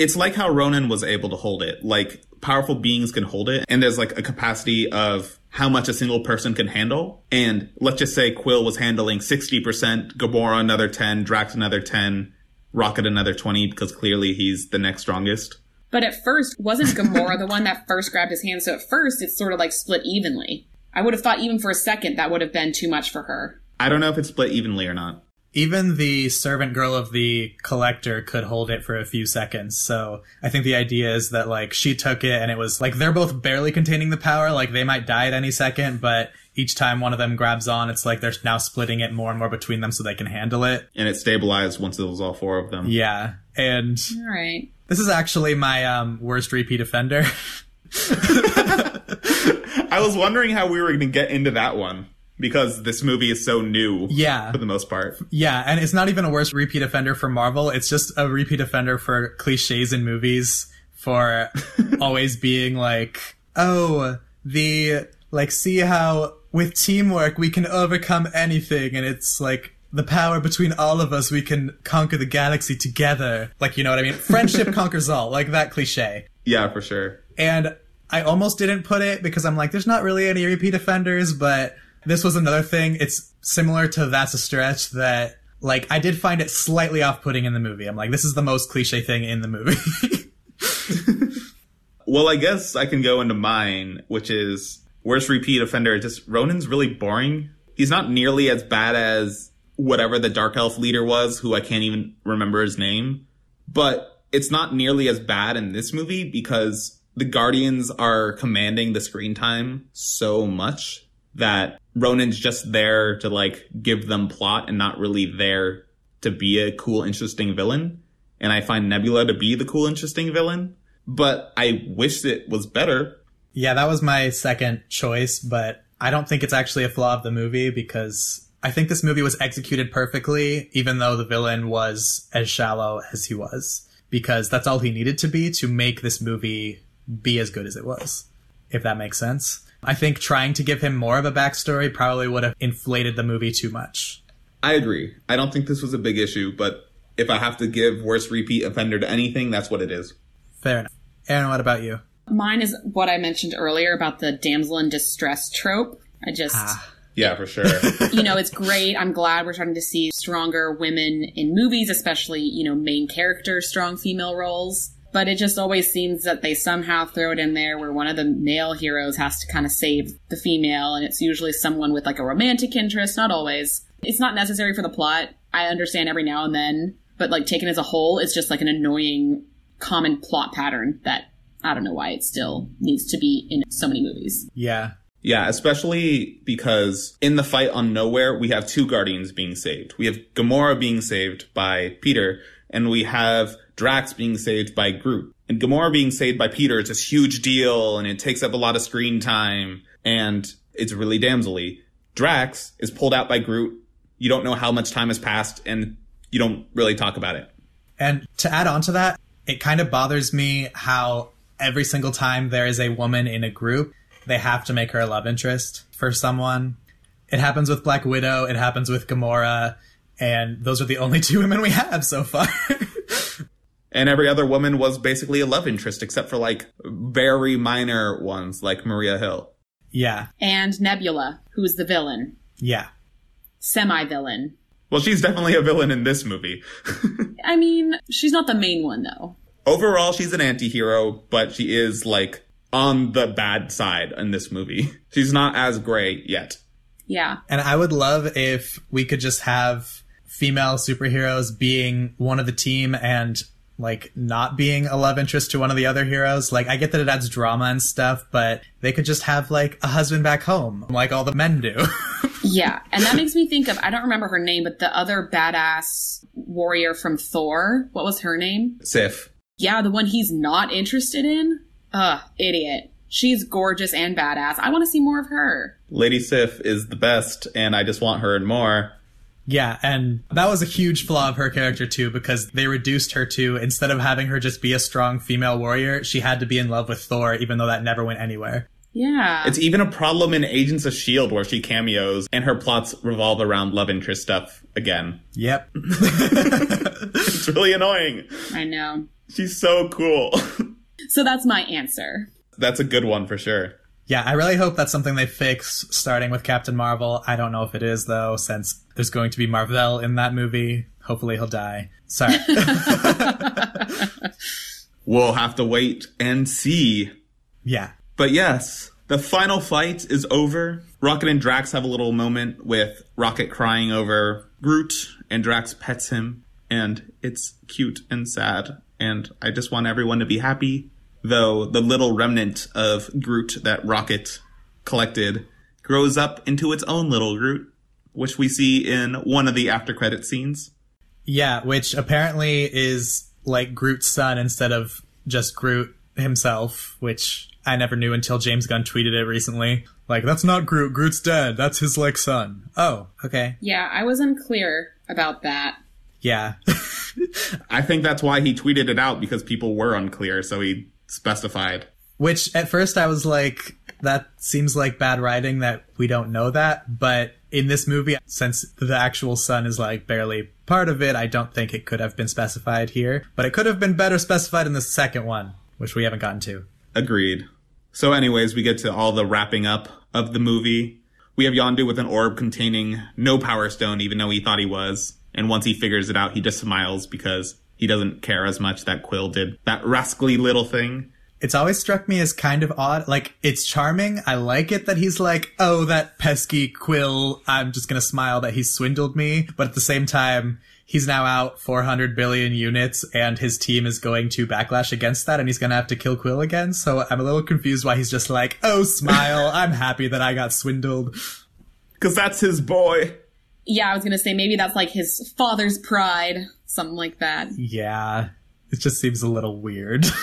It's like how Ronan was able to hold it. Like powerful beings can hold it, and there's like a capacity of how much a single person can handle. And let's just say Quill was handling 60%, Gamora another 10, Drax another 10, Rocket another 20, because clearly he's the next strongest. But at first, wasn't Gamora the one that first grabbed his hand? So at first, it's sort of like split evenly. I would have thought even for a second that would have been too much for her. I don't know if it's split evenly or not. Even the servant girl of the collector could hold it for a few seconds. So I think the idea is that like she took it and it was like they're both barely containing the power. Like they might die at any second, but each time one of them grabs on, it's like they're now splitting it more and more between them so they can handle it. And it stabilized once it was all four of them. Yeah. And All right. this is actually my um, worst repeat offender. I was wondering how we were going to get into that one. Because this movie is so new. Yeah. For the most part. Yeah, and it's not even a worse repeat offender for Marvel. It's just a repeat offender for cliches in movies for always being like, oh, the, like, see how with teamwork we can overcome anything. And it's like, the power between all of us, we can conquer the galaxy together. Like, you know what I mean? Friendship conquers all, like that cliche. Yeah, for sure. And I almost didn't put it because I'm like, there's not really any repeat offenders, but this was another thing. It's similar to That's a Stretch that, like, I did find it slightly off putting in the movie. I'm like, this is the most cliche thing in the movie. well, I guess I can go into mine, which is worst repeat offender. Just Ronan's really boring. He's not nearly as bad as whatever the Dark Elf leader was, who I can't even remember his name. But it's not nearly as bad in this movie because the Guardians are commanding the screen time so much that Ronan's just there to like give them plot and not really there to be a cool, interesting villain. And I find Nebula to be the cool, interesting villain. But I wish it was better. Yeah, that was my second choice, but I don't think it's actually a flaw of the movie because I think this movie was executed perfectly, even though the villain was as shallow as he was. Because that's all he needed to be to make this movie be as good as it was. If that makes sense. I think trying to give him more of a backstory probably would have inflated the movie too much. I agree. I don't think this was a big issue, but if I have to give worst repeat offender to anything, that's what it is. Fair enough. Aaron, what about you? Mine is what I mentioned earlier about the damsel in distress trope. I just. Ah. Yeah, for sure. you know, it's great. I'm glad we're starting to see stronger women in movies, especially, you know, main character strong female roles but it just always seems that they somehow throw it in there where one of the male heroes has to kind of save the female and it's usually someone with like a romantic interest not always. It's not necessary for the plot i understand every now and then but like taken as a whole it's just like an annoying common plot pattern that i don't know why it still needs to be in so many movies. Yeah. Yeah, especially because in the fight on Knowhere, we have two Guardians being saved. We have Gamora being saved by Peter, and we have Drax being saved by Groot. And Gamora being saved by Peter is this huge deal and it takes up a lot of screen time and it's really damselly. Drax is pulled out by Groot. You don't know how much time has passed and you don't really talk about it. And to add on to that, it kind of bothers me how every single time there is a woman in a group, they have to make her a love interest for someone. It happens with Black Widow, it happens with Gamora, and those are the only two women we have so far. and every other woman was basically a love interest except for like very minor ones like Maria Hill. Yeah. And Nebula, who's the villain. Yeah. Semi villain. Well, she's definitely a villain in this movie. I mean, she's not the main one though. Overall, she's an anti-hero, but she is like on the bad side in this movie. She's not as great yet. Yeah. And I would love if we could just have female superheroes being one of the team and like not being a love interest to one of the other heroes. Like I get that it adds drama and stuff, but they could just have like a husband back home, like all the men do. yeah, and that makes me think of I don't remember her name, but the other badass warrior from Thor. What was her name? Sif. Yeah, the one he's not interested in. Ugh, idiot. She's gorgeous and badass. I want to see more of her. Lady Sif is the best, and I just want her and more. Yeah, and that was a huge flaw of her character too, because they reduced her to instead of having her just be a strong female warrior, she had to be in love with Thor, even though that never went anywhere. Yeah. It's even a problem in Agents of S.H.I.E.L.D. where she cameos and her plots revolve around love interest stuff again. Yep. it's really annoying. I know. She's so cool. so that's my answer. That's a good one for sure. Yeah, I really hope that's something they fix starting with Captain Marvel. I don't know if it is though, since there's going to be Marvel in that movie. Hopefully he'll die. Sorry. we'll have to wait and see. Yeah. But yes, the final fight is over. Rocket and Drax have a little moment with Rocket crying over Groot, and Drax pets him, and it's cute and sad. And I just want everyone to be happy though the little remnant of Groot that Rocket collected grows up into its own little Groot, which we see in one of the after credit scenes. Yeah, which apparently is like Groot's son instead of just Groot himself, which I never knew until James Gunn tweeted it recently. Like, that's not Groot. Groot's dead. That's his, like, son. Oh, okay. Yeah, I was unclear about that. Yeah. I think that's why he tweeted it out because people were unclear, so he specified. Which at first I was like, that seems like bad writing that we don't know that. But in this movie, since the actual son is like barely part of it, I don't think it could have been specified here. But it could have been better specified in the second one, which we haven't gotten to. Agreed. So, anyways, we get to all the wrapping up of the movie. We have Yondu with an orb containing no Power Stone, even though he thought he was. And once he figures it out, he just smiles because he doesn't care as much that Quill did that rascally little thing. It's always struck me as kind of odd. Like, it's charming. I like it that he's like, oh, that pesky Quill. I'm just gonna smile that he swindled me. But at the same time, he's now out 400 billion units and his team is going to backlash against that and he's gonna have to kill Quill again. So I'm a little confused why he's just like, oh, smile. I'm happy that I got swindled. Cause that's his boy. Yeah, I was gonna say maybe that's like his father's pride, something like that. Yeah. It just seems a little weird.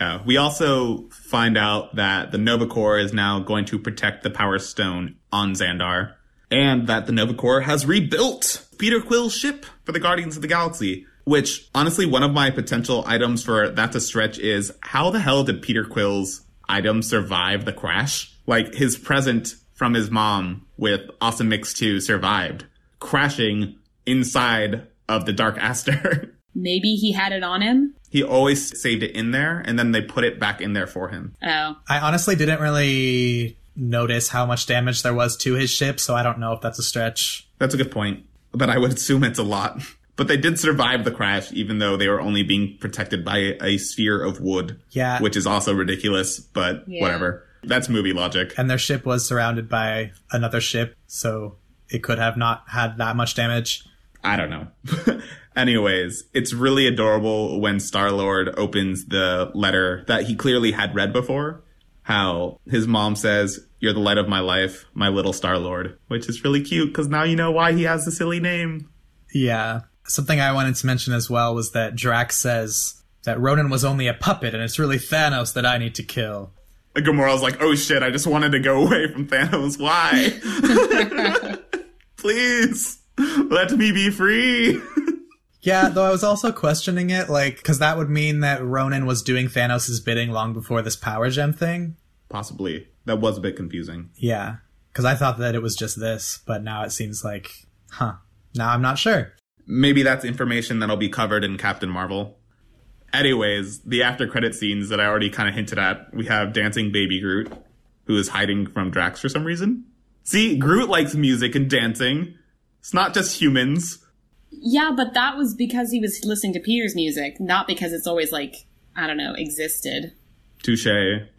Yeah. We also find out that the Nova Corps is now going to protect the Power Stone on Xandar, and that the Nova Corps has rebuilt Peter Quill's ship for the Guardians of the Galaxy. Which, honestly, one of my potential items for that to stretch is how the hell did Peter Quill's item survive the crash? Like, his present from his mom with Awesome Mix 2 survived, crashing inside of the Dark Aster. Maybe he had it on him. he always saved it in there, and then they put it back in there for him. Oh, I honestly didn't really notice how much damage there was to his ship, so I don't know if that's a stretch. That's a good point, but I would assume it's a lot. But they did survive the crash, even though they were only being protected by a sphere of wood, Yeah. which is also ridiculous, but Yeah. whatever. That's movie logic. and their ship was surrounded by another ship, so it could have not had that much damage. I don't know. Anyways, it's really adorable when Star Lord opens the letter that he clearly had read before. How his mom says, You're the light of my life, my little Star Lord, which is really cute because now you know why he has the silly name. Yeah. Something I wanted to mention as well was that Drax says that Ronan was only a puppet and it's really Thanos that I need to kill. And Gamora's like, Oh shit, I just wanted to go away from Thanos. Why? Please, let me be free. Yeah, though I was also questioning it, like, because that would mean that Ronan was doing Thanos' bidding long before this power gem thing. Possibly. That was a bit confusing. Yeah, because I thought that it was just this, but now it seems like, huh. Now I'm not sure. Maybe that's information that'll be covered in Captain Marvel. Anyways, the after credit scenes that I already kind of hinted at, we have dancing baby Groot, who is hiding from Drax for some reason. See, Groot likes music and dancing. It's not just humans. yeah, but that was because he was listening to Peter's music, not because it's always like I don't know existed. Touche,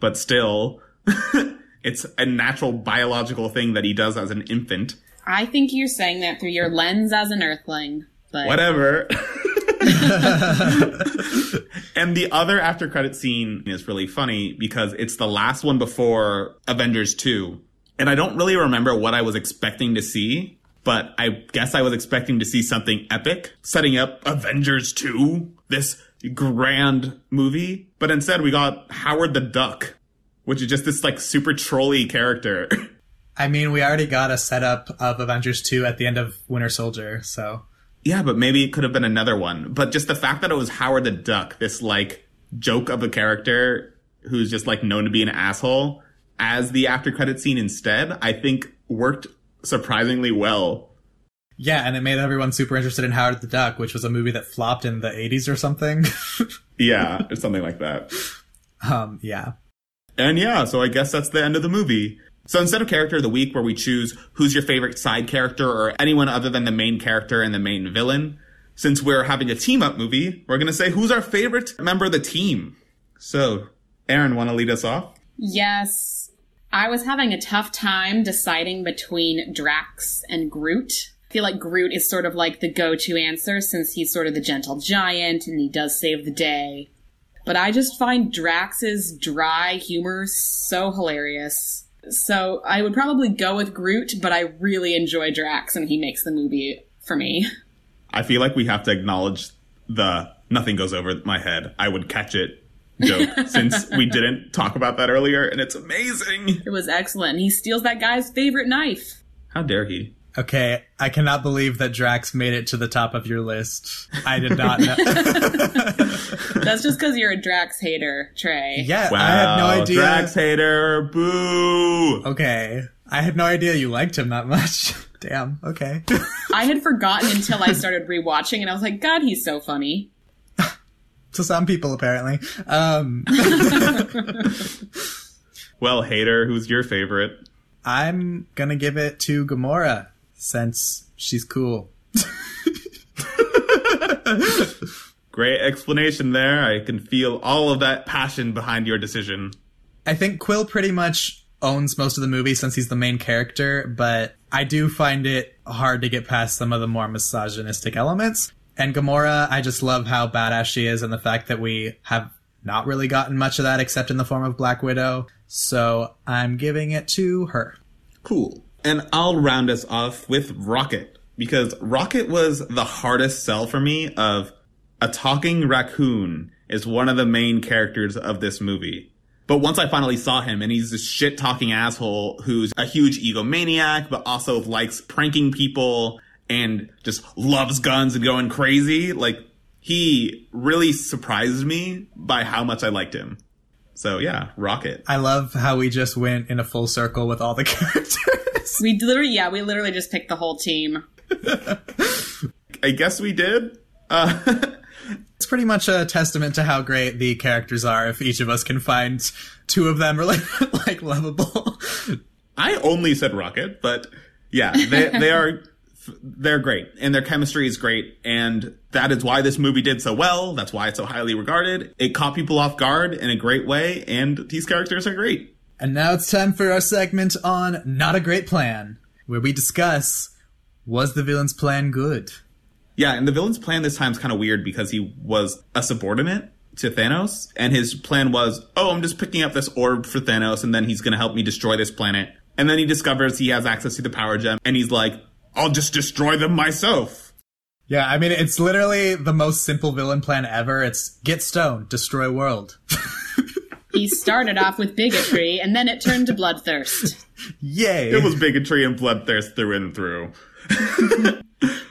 but still, it's a natural biological thing that he does as an infant. I think you're saying that through your lens as an Earthling, but Whatever. and the other after credit scene is really funny because it's the last one before Avengers 2. And I don't really remember what I was expecting to see, but I guess I was expecting to see something epic setting up Avengers 2, this grand movie. But instead we got Howard the Duck, which is just this like super trolly character. I mean, we already got a setup of Avengers 2 at the end of Winter Soldier, so. Yeah, but maybe it could have been another one. But just the fact that it was Howard the Duck, this like joke of a character who's just like known to be an asshole, as the after credit scene instead, I think worked surprisingly well. Yeah, and it made everyone super interested in Howard the Duck, which was a movie that flopped in the 80s or something. Yeah, or something like that. um, yeah. And yeah, so I guess that's the end of the movie. So instead of character of the week where we choose who's your favorite side character or anyone other than the main character and the main villain, since we're having a team up movie, we're going to say who's our favorite member of the team. So, Aaron, want to lead us off? yes, I was having a tough time deciding between Drax and Groot. I feel like Groot is sort of like the go-to answer since he's sort of the gentle giant and he does save the day. But I just find Drax's dry humor so hilarious. So I would probably go with Groot, but I really enjoy Drax and he makes the movie for me. I feel like we have to acknowledge the nothing goes over my head. I would catch it joke since we didn't talk about that earlier, and it's amazing. It was excellent. He steals that guy's favorite knife. How dare he? Okay, I cannot believe that Drax made it to the top of your list. I did not know. That's just because you're a Drax hater, Trey. yeah, Wow, I had no idea. Drax hater, boo! Okay, I had no idea you liked him that much. Damn. Okay. I had forgotten until I started rewatching, and I was like, God, he's so funny. to some people, apparently. Um, Well, hater, who's your favorite? I'm gonna give it to Gamora since she's cool. Great explanation there. I can feel all of that passion behind your decision. I think Quill pretty much owns most of the movie since he's the main character, but I do find it hard to get past some of the more misogynistic elements. And Gamora, I just love how badass she is and the fact that we have not really gotten much of that except in the form of Black Widow. So I'm giving it to her. Cool. And I'll round us off with Rocket because Rocket was the hardest sell for me of a talking raccoon is one of the main characters of this movie. But once I finally saw him and he's this shit talking asshole who's a huge egomaniac, but also likes pranking people and just loves guns and going crazy, like he really surprised me by how much I liked him. So yeah, Rocket. I love how we just went in a full circle with all the characters. We literally, yeah, we literally just picked the whole team. I guess we did. Uh, It's pretty much a testament to how great the characters are if each of us can find two of them really like lovable. I only said Rocket, but yeah, they they are they're great and their chemistry is great and that is why this movie did so well. That's why it's so highly regarded. It caught people off guard in a great way and these characters are great. And now it's time for our segment on Not a Great Plan, where we discuss was the villain's plan good? Yeah, and the villain's plan this time is kind of weird because he was a subordinate to Thanos and his plan was, "Oh, I'm just picking up this orb for Thanos and then he's going to help me destroy this planet." And then he discovers he has access to the power gem and he's like, "I'll just destroy them myself." Yeah, I mean, it's literally the most simple villain plan ever. It's get stone, destroy world. He started off with bigotry, and then it turned to bloodthirst. Yay! It was bigotry and bloodthirst through and through.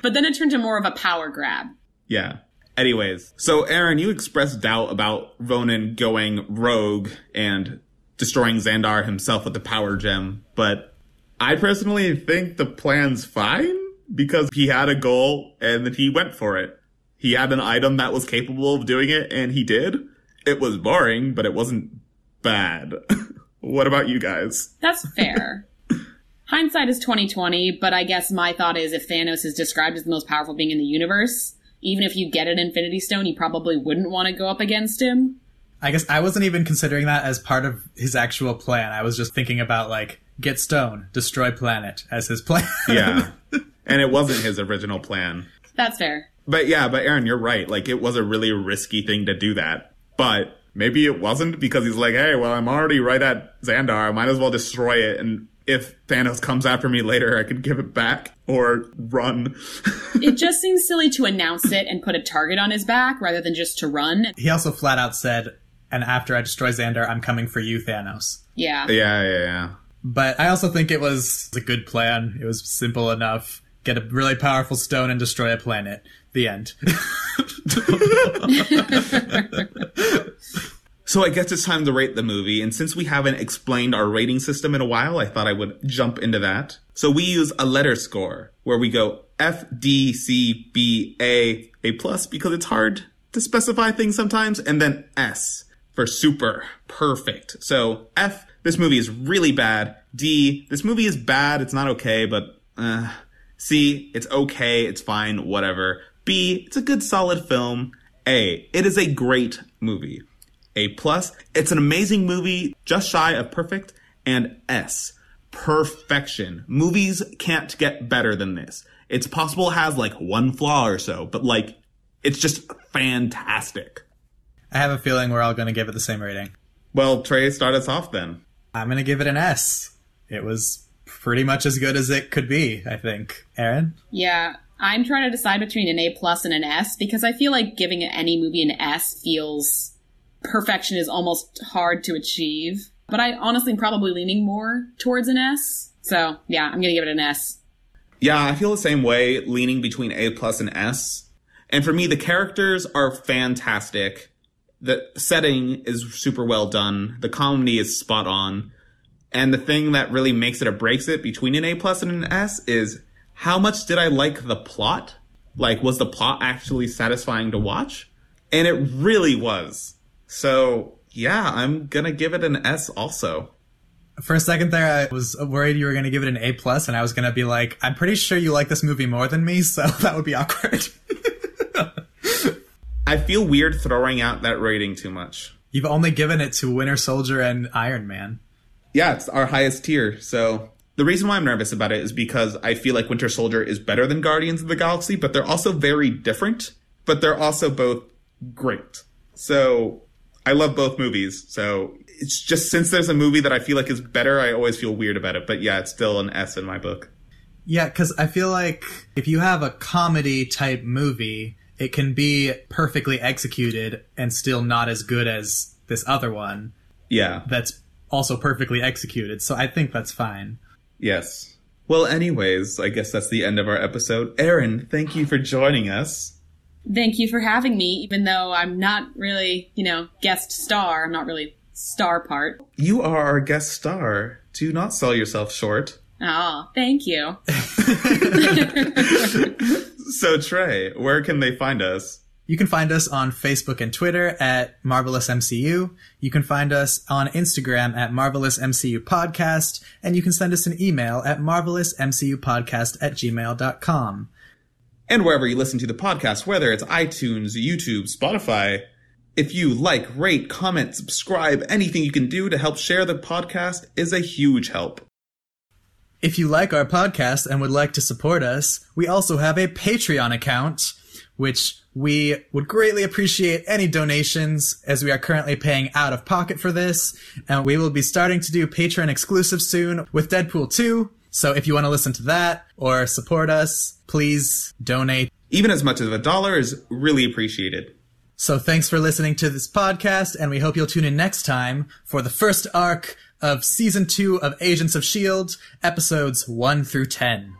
But then it turned to more of a power grab. Yeah. Anyways, so Aaron, you expressed doubt about Ronan going rogue and destroying Xandar himself with the power gem, but I personally think the plan's fine because he had a goal and then he went for it. He had an item that was capable of doing it and he did. It was boring, but it wasn't bad. what about you guys? That's fair. Hindsight is 2020, but I guess my thought is if Thanos is described as the most powerful being in the universe, even if you get an Infinity Stone, you probably wouldn't want to go up against him. I guess I wasn't even considering that as part of his actual plan. I was just thinking about like get stone, destroy planet as his plan. Yeah. and it wasn't his original plan. That's fair. But yeah, but Aaron, you're right. Like it was a really risky thing to do that. But maybe it wasn't because he's like, hey, well, I'm already right at Xandar. I might as well destroy it. And if Thanos comes after me later, I could give it back or run. It just seems silly to announce it and put a target on his back rather than just to run. he also flat out said, "And after I destroy Xandar, I'm coming for you, Thanos." Yeah. yeah, yeah, yeah. But I also think it was a good plan. It was simple enough. Get a really powerful stone and destroy a planet. The end. So I guess it's time to rate the movie. And since we haven't explained our rating system in a while, I thought I would jump into that. So we use a letter score where we go F, D, C, B, A, A plus because it's hard to specify things sometimes. And then S for super perfect. So F, this movie is really bad. D, this movie is bad. It's not okay, but, uh, C, it's okay. It's fine. Whatever. B, it's a good solid film. A, it is a great movie. A plus. It's an amazing movie, just shy of perfect. And S, perfection. Movies can't get better than this. It's possible it has like one flaw or so, but like, it's just fantastic. I have a feeling we're all going to give it the same rating. Well, Trey, start us off then. I'm going to give it an S. It was pretty much as good as it could be, I think. Aaron? Yeah. I'm trying to decide between an A plus and an S because I feel like giving any movie an S feels perfection is almost hard to achieve. But I honestly am probably leaning more towards an S. So yeah, I'm gonna give it an S. Yeah, I feel the same way, leaning between A plus and S. And for me, the characters are fantastic. The setting is super well done. The comedy is spot on. And the thing that really makes it or breaks it between an A plus and an S is how much did I like the plot? Like, was the plot actually satisfying to watch? And it really was. So, yeah, I'm gonna give it an S also. For a second there, I was worried you were going to give it an A plus, and I was going to be like, "I'm pretty sure you like this movie more than me," so that would be awkward. I feel weird throwing out that rating too much. You've only given it to Winter Soldier and Iron Man. Yeah, it's our highest tier. So the reason why I'm nervous about it is because I feel like Winter Soldier is better than Guardians of the Galaxy, but they're also very different, but they're also both great. So I love both movies. So it's just since there's a movie that I feel like is better, I always feel weird about it. But yeah, it's still an S in my book. Yeah, because I feel like if you have a comedy type movie, it can be perfectly executed and still not as good as this other one Yeah. that's also perfectly executed. So I think that's fine. Yes. Well, anyways, I guess that's the end of our episode. Aaron, thank you for joining us. Thank you for having me, even though I'm not really, you know, guest star. I'm not really star part. You are our guest star. Do not sell yourself short. Oh, thank you. So, Trey, where can they find us? You can find us on Facebook and Twitter at Marvelous MCU. You can find us on Instagram at Marvelous MCU Podcast, and you can send us an email at marvelousmcupodcast at gmail.com. And wherever you listen to the podcast, whether it's iTunes, YouTube, Spotify, if you like, rate, comment, subscribe, anything you can do to help share the podcast is a huge help. If you like our podcast and would like to support us, we also have a Patreon account, which we would greatly appreciate any donations as we are currently paying out of pocket for this. And we will be starting to do Patreon exclusive soon with Deadpool 2. So if you want to listen to that or support us, please donate. Even as much as a dollar is really appreciated. So thanks for listening to this podcast, and we hope you'll tune in next time for the first arc of season two of Agents of S.H.I.E.L.D., episodes one through 10.